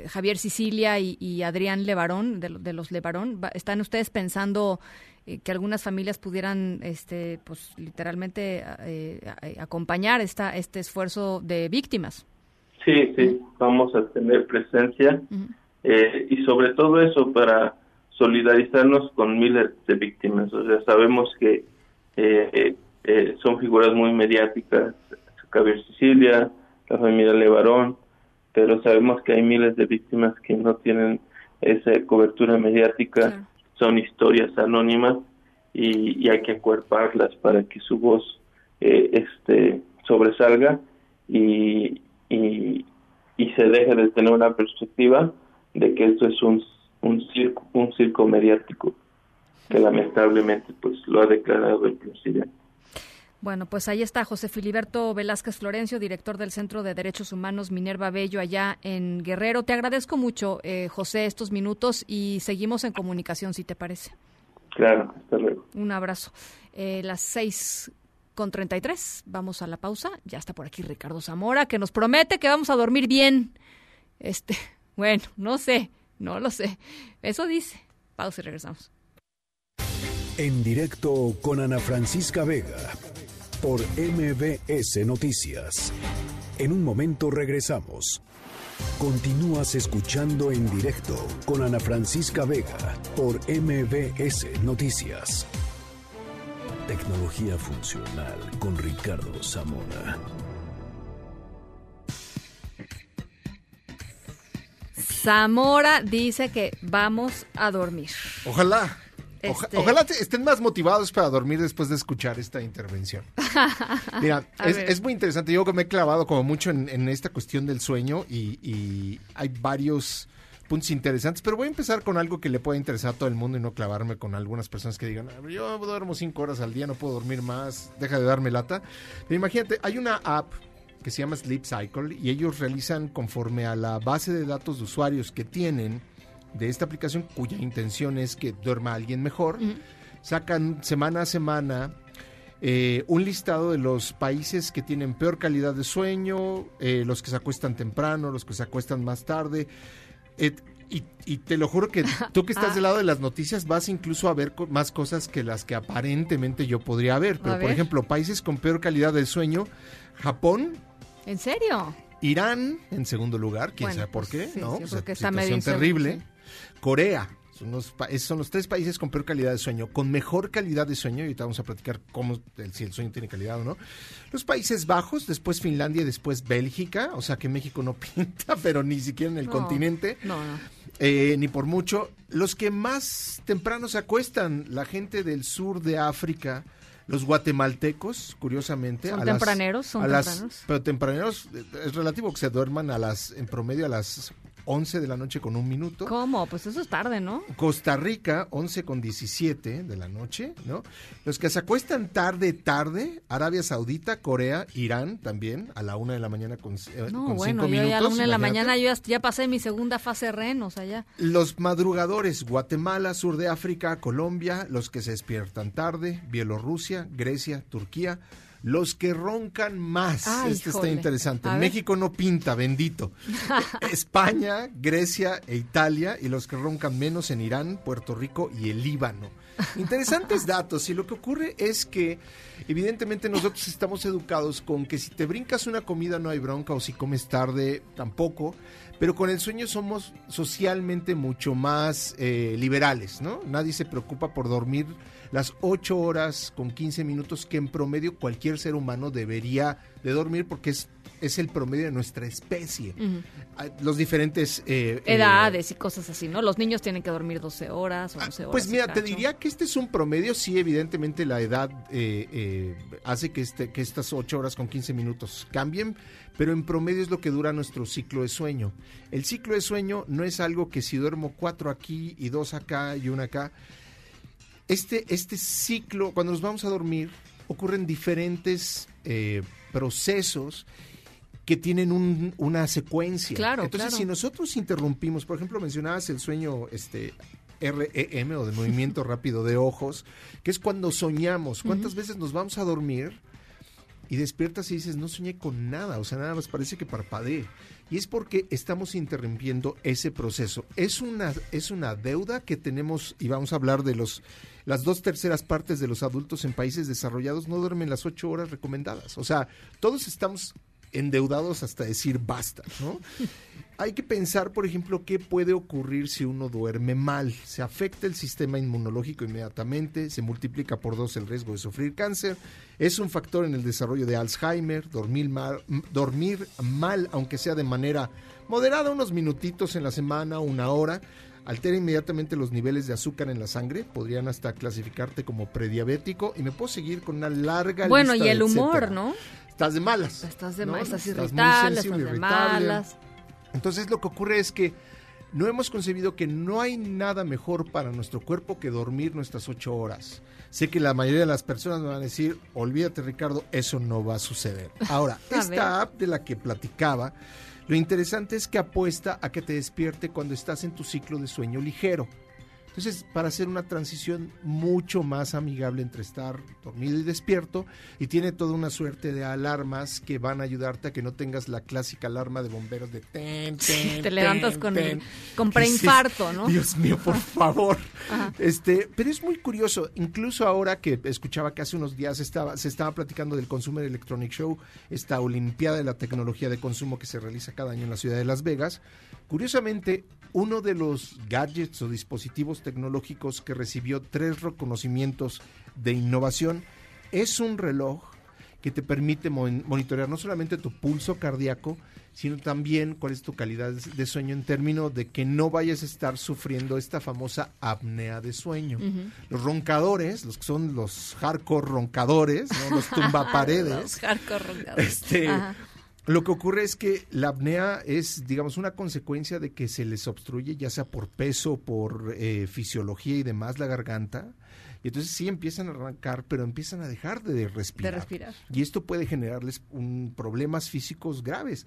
Javier Sicilia y, Adrián Levarón, de, de los Levarón. ¿Están ustedes pensando eh, que algunas familias pudieran, este, pues, literalmente eh, acompañar esta este esfuerzo de víctimas? Sí, sí, vamos a tener presencia eh, y sobre todo eso para solidarizarnos con miles de víctimas. O sea, sabemos que eh, eh, son figuras muy mediáticas, Javier Sicilia, la familia Levarón, pero sabemos que hay miles de víctimas que no tienen esa cobertura mediática, son historias anónimas y, hay que acuerparlas para que su voz eh, este sobresalga y, y, se deje de tener una perspectiva de que esto es un, un circo un circo mediático que lamentablemente pues lo ha declarado el presidente. Bueno, pues ahí está José Filiberto Velázquez Florencio, director del Centro de Derechos Humanos Minerva Bello allá en Guerrero. Te agradezco mucho, eh, José, estos minutos y seguimos en comunicación, si te parece. Claro, hasta luego. Un abrazo. Eh, las seis con treinta y tres, vamos a la pausa. Ya está por aquí Ricardo Zamora, que nos promete que vamos a dormir bien. Este, *laughs* bueno, no sé, no lo sé. Eso dice. Pausa y regresamos. En directo con Ana Francisca Vega por MBS Noticias. En un momento regresamos. Continúas escuchando en directo con Ana Francisca Vega por MBS Noticias. Tecnología funcional con Ricardo Zamora. Zamora dice que vamos a dormir. Ojalá. Este ojalá estén más motivados para dormir después de escuchar esta intervención. *laughs* Mira, es, muy interesante. Yo me he clavado como mucho en, esta cuestión del sueño y, hay varios puntos interesantes, pero voy a empezar con algo que le pueda interesar a todo el mundo y no clavarme con algunas personas que digan, yo duermo cinco horas al día, no puedo dormir más, deja de darme lata. Pero imagínate, hay una app que se llama Sleep Cycle y ellos realizan conforme a la base de datos de usuarios que tienen, de esta aplicación, cuya intención es que duerma alguien mejor, sacan semana a semana eh, un listado de los países que tienen peor calidad de sueño, eh, los que se acuestan temprano, los que se acuestan más tarde. y, te lo juro que *laughs* tú que estás del lado de las noticias vas incluso a ver más cosas que las que aparentemente yo podría ver. Pero, por ejemplo, países con peor calidad de sueño, Japón. ¿En serio? Irán en segundo lugar, quién sabe por pues qué, ¿no? situación terrible. Corea. Son los, son los tres países con peor calidad de sueño, con mejor calidad de sueño, y ahorita vamos a platicar cómo, si el sueño tiene calidad o no. Los Países Bajos, después Finlandia y después Bélgica, o sea que México no *laughs* pinta, pero ni siquiera en el continente. No, no. Eh, ni por mucho. Los que más temprano se acuestan, la gente del sur de África, los guatemaltecos, curiosamente. Son tempraneros, son tempraneros. pero tempraneros es relativo que se duerman a las, en promedio a las 11 de la noche con un minuto. ¿Cómo? Pues eso es tarde, ¿no? Costa Rica, 11 con 17 de la noche, ¿no? Los que se acuestan tarde, tarde, Arabia Saudita, Corea, Irán también, a la una de la mañana con, eh, no, bueno, cinco minutos. a la una de la mañana yo ya, pasé mi segunda fase REN, o sea, ya. Los madrugadores, Guatemala, sur de África, Colombia, los que se despiertan tarde, Bielorrusia, Grecia, Turquía, los que roncan más. este está interesante. México no pinta, bendito. *laughs* España, Grecia e Italia. Y los que roncan menos en Irán, Puerto Rico y el Líbano. Interesantes *laughs* datos. Y lo que ocurre es que, evidentemente, nosotros estamos educados con que si te brincas una comida no hay bronca, o si comes tarde tampoco. Pero con el sueño somos socialmente mucho más eh, liberales, ¿no? Nadie se preocupa por dormir las 8 horas con 15 minutos que en promedio cualquier ser humano debería de dormir porque es es el promedio de nuestra especie. Los diferentes... Eh, eh, Edades y cosas así, ¿no? Los niños tienen que dormir 12 horas o 11 pues horas. Pues mira, te diría que este es un promedio, sí, evidentemente la edad eh, hace que, este, que estas 8 horas con 15 minutos cambien, pero en promedio es lo que dura nuestro ciclo de sueño. El ciclo de sueño no es algo que si duermo 4 aquí y 2 acá y 1 acá, este, este ciclo, cuando nos vamos a dormir, ocurren diferentes eh, procesos que tienen una secuencia. Claro, Entonces, si nosotros interrumpimos, por ejemplo, mencionabas el sueño este REM o de movimiento *laughs* rápido de ojos, que es cuando soñamos. ¿Cuántas veces nos vamos a dormir y despiertas y dices, no soñé con nada, o sea, nada más parece que parpadee. Y es porque estamos interrumpiendo ese proceso. Es una, es una deuda que tenemos, y vamos a hablar de los las dos terceras partes de los adultos en países desarrollados no duermen las ocho horas recomendadas. O sea, todos estamos endeudados hasta decir basta, ¿no? *laughs* Hay que pensar, por ejemplo, qué puede ocurrir si uno duerme mal. Se afecta el sistema inmunológico inmediatamente, se multiplica por dos el riesgo de sufrir cáncer, es un factor en el desarrollo de Alzheimer, dormir mal, dormir mal aunque sea de manera moderada, unos minutitos en la semana, una hora, altera inmediatamente los niveles de azúcar en la sangre, podrían hasta clasificarte como prediabético y me puedo seguir con una larga bueno, lista Bueno, y el humor, ¿no? Estás de malas. Estás de malas, estás irritable, estás de malas. Entonces lo que ocurre es que no hemos concebido que no hay nada mejor para nuestro cuerpo que dormir nuestras ocho horas. Sé que la mayoría de las personas me van a decir, olvídate Ricardo, eso no va a suceder. *laughs* Ahora, esta app de la que platicaba, lo interesante es que apuesta a que te despierte cuando estás en tu ciclo de sueño ligero. Entonces, para hacer una transición mucho más amigable entre estar dormido y despierto, y tiene toda una suerte de alarmas que van a ayudarte a que no tengas la clásica alarma de bomberos de ten, ten, Te levantas con, con preinfarto, ¿no? Dios mío, por favor. este, pero es muy curioso, incluso ahora que escuchaba que hace unos días estaba, se estaba platicando del Consumer Electronic Show, esta Olimpiada de la Tecnología de Consumo que se realiza cada año en la ciudad de Las Vegas. Curiosamente, uno de los gadgets o dispositivos tecnológicos que recibió tres reconocimientos de innovación es un reloj que te permite monitorear no solamente tu pulso cardíaco, sino también cuál es tu calidad de sueño en términos de que no vayas a estar sufriendo esta famosa apnea de sueño. Los roncadores, los que son los hardcore roncadores, ¿no? los tumbaparedes. *laughs* los hardcore roncadores. Este, lo que ocurre es que la apnea es, digamos, una consecuencia de que se les obstruye, ya sea por peso, por eh, fisiología y demás, la garganta. Y entonces sí empiezan a arrancar, pero empiezan a dejar de respirar. De respirar. Y esto puede generarles un, problemas físicos graves.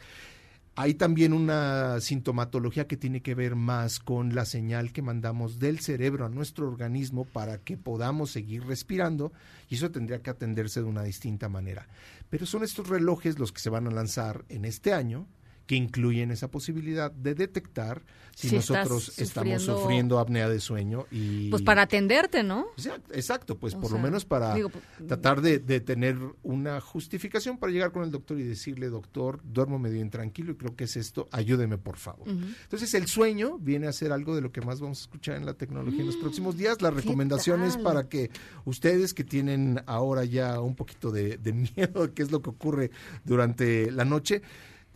Hay también una sintomatología que tiene que ver más con la señal que mandamos del cerebro a nuestro organismo para que podamos seguir respirando y eso tendría que atenderse de una distinta manera. Pero son estos relojes los que se van a lanzar en este año que incluyen esa posibilidad de detectar si, nosotros estamos sufriendo apnea de sueño y pues para atenderte no exacto pues por lo menos para pues, tratar de, tener una justificación para llegar con el doctor y decirle doctor duermo medio intranquilo y creo que es esto ayúdeme por favor entonces el sueño viene a ser algo de lo que más vamos a escuchar en la tecnología en los próximos días. Las recomendaciones para que ustedes que tienen ahora ya un poquito de, de *laughs* miedo de qué es lo que ocurre durante la noche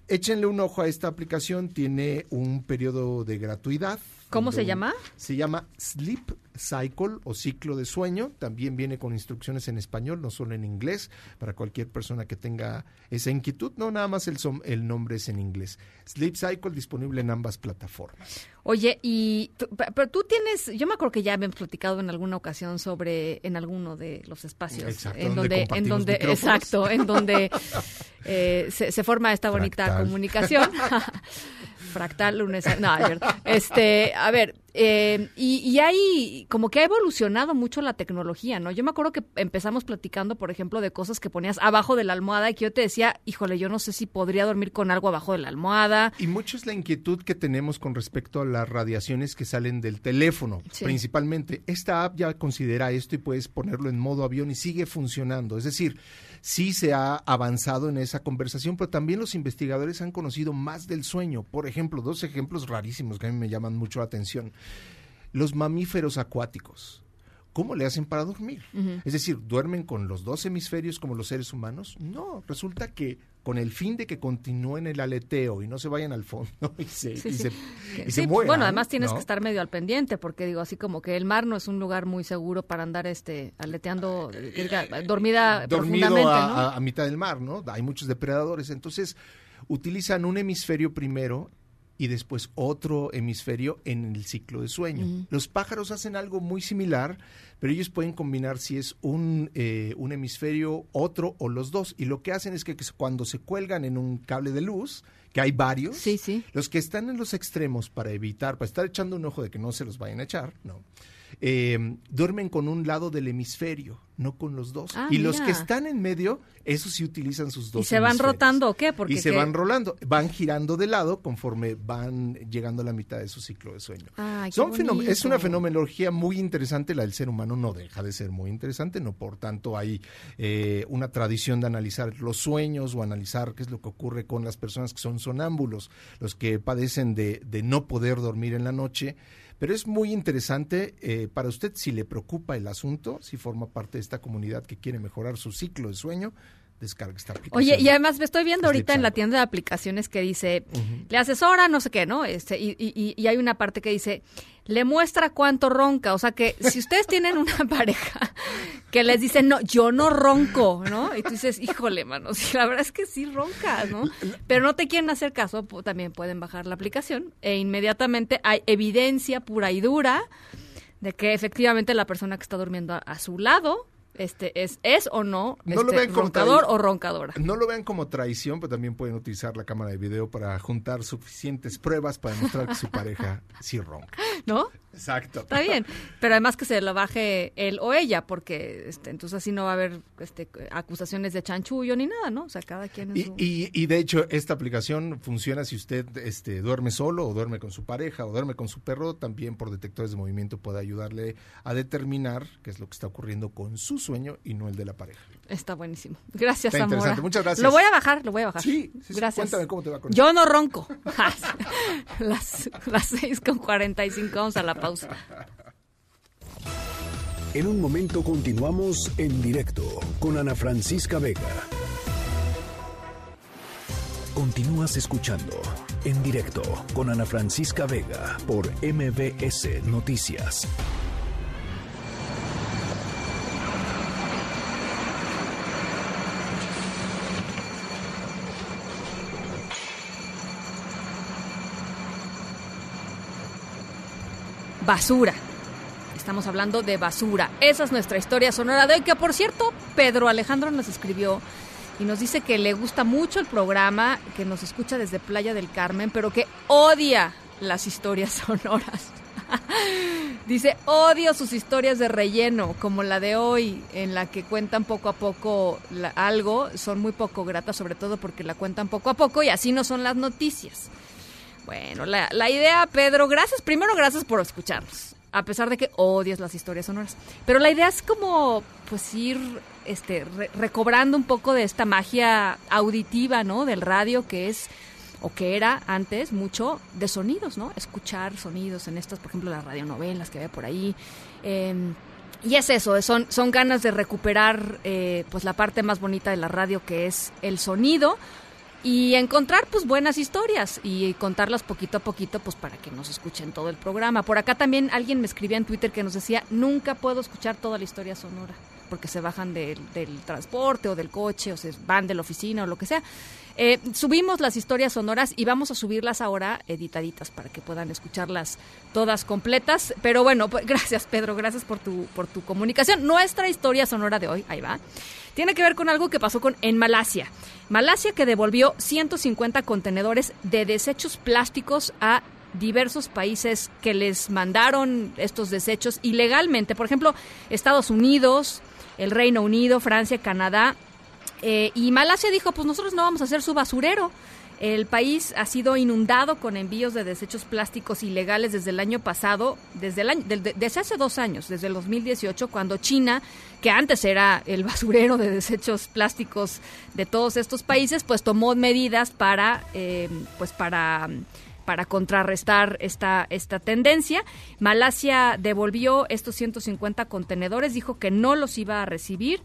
Échenle un ojo a esta aplicación, tiene un periodo de gratuidad. ¿Cómo se llama? Se llama Sleep Cycle o ciclo de sueño. También viene con instrucciones en español, no solo en inglés, para cualquier persona que tenga esa inquietud. No, nada más el, el nombre es en inglés. Sleep Cycle disponible en ambas plataformas. Oye, y pero tú tienes, yo me acuerdo que ya habíamos platicado en alguna ocasión sobre en alguno de los espacios en donde, en donde, exacto, en donde *laughs* eh, se, forma esta bonita comunicación. *laughs* Fractal lunes. No, este, a ver, eh, y, y hay como que ha evolucionado mucho la tecnología, ¿no? Yo me acuerdo que empezamos platicando, por ejemplo, de cosas que ponías abajo de la almohada y que yo te decía, híjole, yo no sé si podría dormir con algo abajo de la almohada. Y mucho es la inquietud que tenemos con respecto a las radiaciones que salen del teléfono, principalmente. Esta app ya considera esto y puedes ponerlo en modo avión y sigue funcionando. Es decir, sí se ha avanzado en esa conversación, pero también los investigadores han conocido más del sueño. Por ejemplo, dos ejemplos rarísimos que a mí me llaman mucho la atención. Los mamíferos acuáticos. ¿Cómo le hacen para dormir? Es decir, ¿duermen con los dos hemisferios como los seres humanos? No, resulta que con el fin de que continúen el aleteo y no se vayan al fondo *laughs* y se, mueran, Bueno, además tienes que estar medio al pendiente porque digo, así como que el mar no es un lugar muy seguro para andar este aleteando dormida Dormido a, a mitad del mar, ¿no? Hay muchos depredadores, entonces utilizan un hemisferio primero y después otro hemisferio en el ciclo de sueño. Los pájaros hacen algo muy similar, pero ellos pueden combinar si es un, eh, un hemisferio, otro o los dos. Y lo que hacen es que cuando se cuelgan en un cable de luz, que hay varios, sí, sí. los que están en los extremos para evitar, para estar echando un ojo de que no se los vayan a echar, no eh, duermen con un lado del hemisferio, no con los dos. Ah, y los que están en medio, esos sí utilizan sus dos. ¿Y se van rotando o qué? Porque y se van rolando, van girando de lado conforme van llegando a la mitad de su ciclo de sueño. es una fenomenología muy interesante, la del ser humano no deja de ser muy interesante, no por tanto hay eh, una tradición de analizar los sueños o analizar qué es lo que ocurre con las personas que son sonámbulos, los que padecen de, de no poder dormir en la noche. Pero es muy interesante eh, para usted si le preocupa el asunto, si forma parte de esta comunidad que quiere mejorar su ciclo de sueño, descarga esta aplicación. Oye, y además me estoy viendo ahorita en la tienda de aplicaciones que dice, le asesora, no sé qué, ¿no? Este, y, y, y, hay una parte que dice, le muestra cuánto ronca. O sea que si ustedes tienen una *laughs* pareja que les dice, no, yo no ronco, ¿no? Y tú dices, híjole, mano, sí, la verdad es que sí roncas, ¿no? Pero no te quieren hacer caso, también pueden bajar la aplicación e inmediatamente hay evidencia pura y dura de que efectivamente la persona que está durmiendo a su lado este es es o no, este, roncador o roncadora. No lo vean como traición, pero también pueden utilizar la cámara de video para juntar suficientes pruebas para demostrar que su pareja sí ronca. *laughs* ¿No? Exacto. Está bien, pero además que se lo baje él o ella, porque este, entonces así no va a haber este, acusaciones de chanchullo ni nada, ¿no? O sea, cada quien... y, y, de hecho, esta aplicación funciona si usted este, duerme solo o duerme con su pareja o duerme con su perro, también por detectores de movimiento puede ayudarle a determinar qué es lo que está ocurriendo con su sueño y no el de la pareja. Está buenísimo. Gracias, Está Interesante. Muchas gracias. Lo voy a bajar, lo voy a bajar. Sí, sí gracias. Cuéntame cómo te va con Yo no ronco. *laughs* las, las 6 con 45, vamos a la pausa. En un momento continuamos en directo con Ana Francisca Vega. Continúas escuchando en directo con Ana Francisca Vega por MBS Noticias. Basura. Estamos hablando de basura. Esa es nuestra historia sonora de hoy, que por cierto, Pedro Alejandro nos escribió y nos dice que le gusta mucho el programa, que nos escucha desde Playa del Carmen, pero que odia las historias *laughs* sonoras. Dice, odio sus historias de relleno, como la de hoy, en la que cuentan poco a poco algo, son muy poco gratas, sobre todo porque la cuentan poco a poco y así no son las noticias. Bueno, la, la idea, Pedro, gracias. Primero, gracias por escucharnos. A pesar de que odias las historias sonoras. Pero la idea es como, pues, ir este, recobrando un poco de esta magia auditiva, ¿no? Del radio, que es, o que era antes, mucho de sonidos, ¿no? Escuchar sonidos en estas, por ejemplo, las radionovelas que había por ahí. Em, y es eso, son, son ganas de recuperar eh, pues la parte más bonita de la radio que es el sonido, y encontrar pues buenas historias y contarlas poquito a poquito pues para que nos escuchen todo el programa. Por acá también alguien me escribía en Twitter que nos decía, nunca puedo escuchar toda la historia sonora porque se bajan del, del transporte o del coche o se van de la oficina o lo que sea. Eh, subimos las historias sonoras y vamos a subirlas ahora editaditas para que puedan escucharlas todas completas. Pero bueno, pues, *laughs* gracias Pedro, gracias por tu, por tu comunicación. Nuestra historia sonora de hoy, ahí va, tiene que ver con algo que pasó con, en Malasia. Malasia que devolvió 150 contenedores de desechos plásticos a diversos países que les mandaron estos desechos ilegalmente. Por ejemplo, Estados Unidos, el Reino Unido, Francia, Canadá eh, y Malasia dijo, pues nosotros no vamos a hacer su basurero. El país ha sido inundado con envíos de desechos plásticos ilegales desde el año pasado, desde, el año, desde hace dos años, desde el 2018, cuando China, que antes era el *laughs* basurero de desechos plásticos de todos estos países, pues tomó medidas para, eh, pues para para contrarrestar esta, esta tendencia. Malasia devolvió estos 150 contenedores, dijo que no los iba a recibir.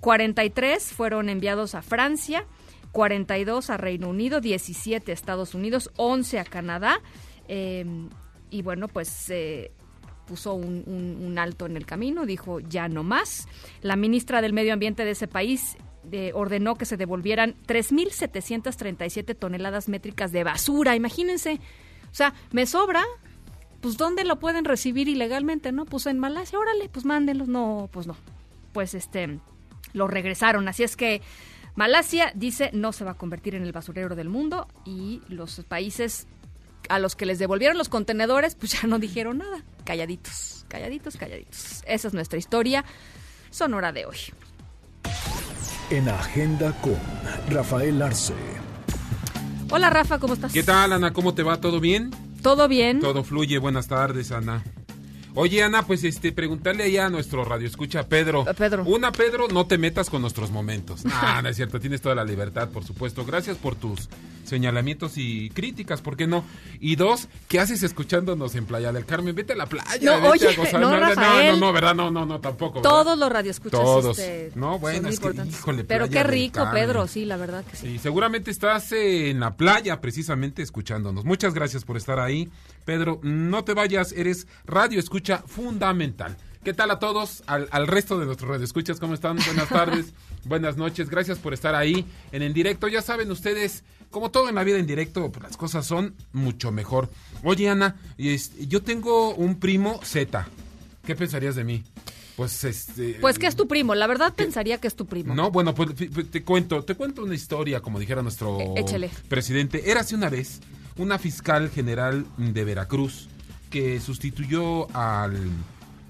43 eh, fueron enviados a Francia, 42 a Reino Unido, 17 a Estados Unidos, 11 a Canadá. Em, y bueno, pues eh, puso un, alto en el camino, dijo ya no más. La ministra del Medio Ambiente de ese país eh, ordenó que se devolvieran 3.737 toneladas métricas de basura, imagínense. O sea, me sobra, pues ¿dónde lo pueden recibir ilegalmente? No, pues en Malasia, órale, pues mándenlos. No, pues no. Pues este lo regresaron. Así es que Malasia dice no se va a convertir en el basurero del mundo y los países a los que les devolvieron los contenedores pues ya no dijeron nada, calladitos. Calladitos, calladitos. Esa es nuestra historia sonora de hoy. En Agenda con Rafael Arce. Hola Rafa, ¿cómo estás? ¿Qué tal Ana? ¿Cómo te va? ¿Todo bien? Todo bien. Todo fluye. Buenas tardes, Ana. Oye, Ana, pues este, preguntarle ahí a nuestro radio escucha Pedro. Pedro. Una, Pedro, no te metas con nuestros momentos. Ah, no es cierto, tienes toda la libertad, por supuesto. Gracias por tus señalamientos y críticas, ¿por qué no? Y dos, ¿qué haces escuchándonos en Playa del Carmen? Vete a la playa. No, oye, no, no, no, no, ¿verdad? No, no, no, tampoco. Todos los radioescuchas. Todos. Este, no, bueno, es que, híjole, Pero qué rico, Pedro, sí, la verdad que sí. Sí, seguramente estás en la playa precisamente escuchándonos. Muchas gracias por estar ahí. Pedro, no te vayas, eres radio escucha fundamental. ¿Qué tal a todos? Al, al resto de nuestros radioescuchas, ¿cómo están? Buenas tardes, *laughs* buenas noches, gracias por estar ahí en el directo. Ya saben ustedes, como todo en la vida en directo, pues las cosas son mucho mejor. Oye, Ana, yo tengo un primo Z. ¿Qué pensarías de mí? Pues este. Pues que es tu primo, la verdad pensaría que es tu primo. No, bueno, pues te cuento, te cuento una historia, como dijera nuestro e, presidente. Érase una vez una fiscal general de Veracruz que sustituyó al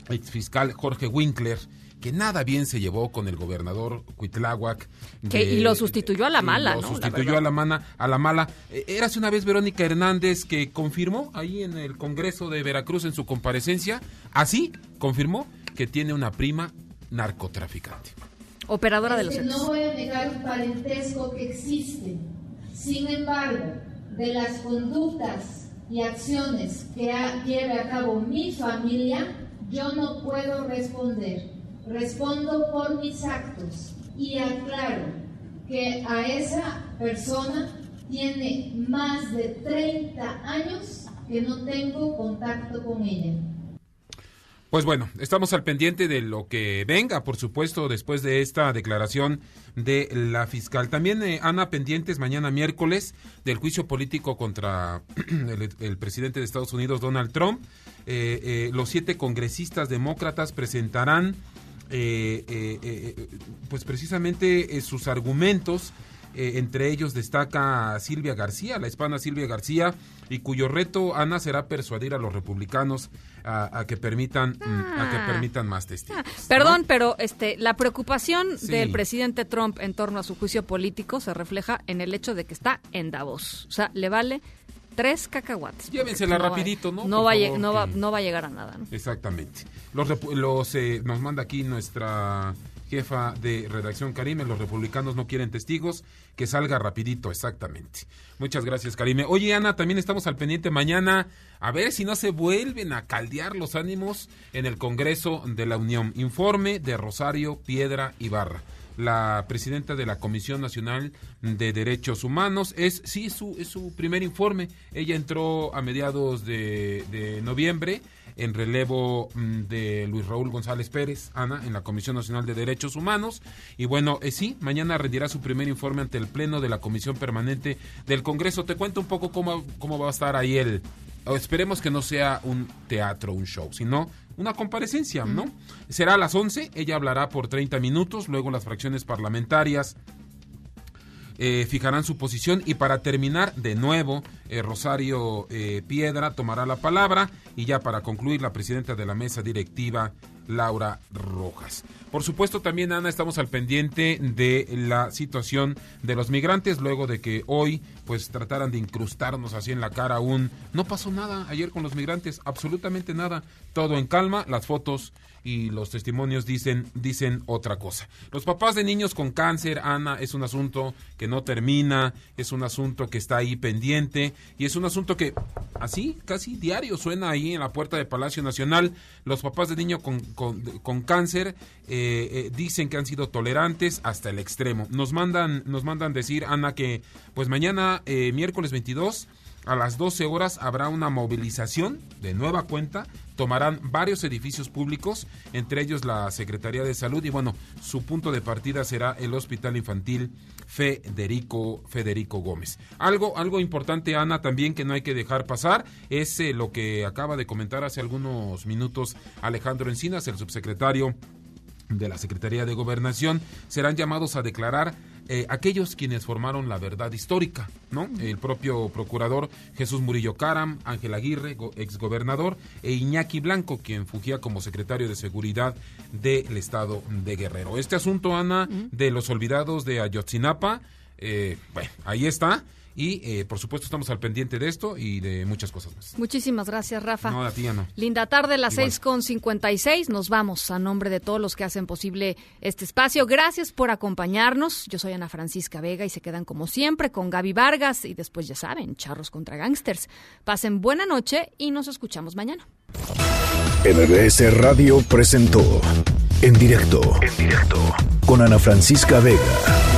exfiscal Jorge Winkler, que nada bien se llevó con el gobernador Cuitláhuac. y lo sustituyó a la mala, Lo sustituyó a la, mala, a la mala. Érase una vez Verónica Hernández que confirmó ahí en el Congreso de Veracruz en su comparecencia, así confirmó que tiene una prima narcotraficante. Operadora de los No voy a negar el parentesco que existe. Sin embargo, de las conductas y acciones que lleve a cabo mi familia, yo no puedo responder. Respondo por mis actos y aclaro que a esa persona tiene más de 30 años que no tengo contacto con ella. Pues bueno, estamos al pendiente de lo que venga, por supuesto, después de esta declaración de la fiscal. También, eh, Ana, pendientes mañana miércoles del juicio político contra *clears throat* el, presidente de Estados Unidos, Donald Trump. Eh, eh, los siete congresistas demócratas presentarán, pues precisamente, sus argumentos eh, entre ellos destaca Silvia García, la hispana Silvia García, y cuyo reto, Ana, será persuadir a los republicanos a, que permitan a que ah. permitan más testigos. Ah, perdón, pero este la preocupación del presidente Trump en torno a su juicio político se refleja en el hecho de que está en Davos. O sea, le vale tres cacahuates. Llévensela rapidito, ¿no? No va, no, va, no va a llegar a nada. ¿no? Exactamente. Los, los eh, nos manda aquí nuestra jefa de redacción Karime, los republicanos no quieren testigos, que salga rapidito, exactamente. Muchas gracias, Karime. Oye, Ana, también estamos al pendiente mañana, a ver si no se vuelven a caldear los ánimos en el Congreso de la Unión. Informe de Rosario Piedra Ibarra la presidenta de la Comisión Nacional de Derechos Humanos. Es, sí, su, es su primer informe. Ella entró a mediados de, de noviembre en relevo mm, de Luis Raúl González Pérez, Ana, en la Comisión Nacional de Derechos Humanos. Y bueno, eh, sí, mañana rendirá su primer informe ante el Pleno de la Comisión Permanente del Congreso. Te cuento un poco cómo, cómo va a estar ahí el... esperemos que no sea un teatro, un show, sino una comparecencia, ¿no? Será a las 11, ella hablará por 30 minutos, luego las fracciones parlamentarias eh, fijarán su posición. Y para terminar de nuevo eh, Rosario eh, Piedra tomará la palabra. Y ya para concluir la presidenta de la mesa directiva Laura Rojas. Por supuesto también Ana estamos al pendiente de la situación de los migrantes luego de que hoy pues trataran de incrustarnos así en la cara aún no pasó nada ayer con los migrantes absolutamente nada todo en calma las fotos y los testimonios dicen, dicen otra cosa. Los papás de niños con cáncer, Ana, es un asunto que no termina, es un asunto que está ahí pendiente y es un asunto que así, casi diario suena ahí en la puerta de Palacio Nacional. Los papás de niños con, con, cáncer eh, eh, dicen que han sido tolerantes hasta el extremo. Nos mandan, nos mandan decir, Ana, que pues mañana, eh, miércoles 22, a las 12 horas habrá una movilización de nueva cuenta. Tomarán varios edificios públicos, entre ellos la Secretaría de Salud y bueno, su punto de partida será el Hospital Infantil Federico Federico Gómez. Algo algo importante Ana también que no hay que dejar pasar es eh, lo que acaba de comentar hace algunos minutos Alejandro Encinas, el subsecretario de la Secretaría de Gobernación serán llamados a declarar eh, aquellos quienes formaron la verdad histórica, ¿no? El propio procurador Jesús Murillo Caram, Ángel Aguirre, exgobernador, e Iñaki Blanco, quien fugía como secretario de Seguridad del Estado de Guerrero. Este asunto, Ana, de los olvidados de Ayotzinapa, eh, bueno, ahí está. Y eh, por supuesto estamos al pendiente de esto y de muchas cosas más. Muchísimas gracias, Rafa. No, a ti no. Linda tarde, las seis con cincuenta y seis. Nos vamos a nombre de todos los que hacen posible este espacio. Gracias por acompañarnos. Yo soy Ana Francisca Vega y se quedan como siempre con Gaby Vargas y después ya saben, charros contra gangsters. Pasen buena noche y nos escuchamos mañana. MBS Radio presentó en directo, en directo con Ana Francisca Vega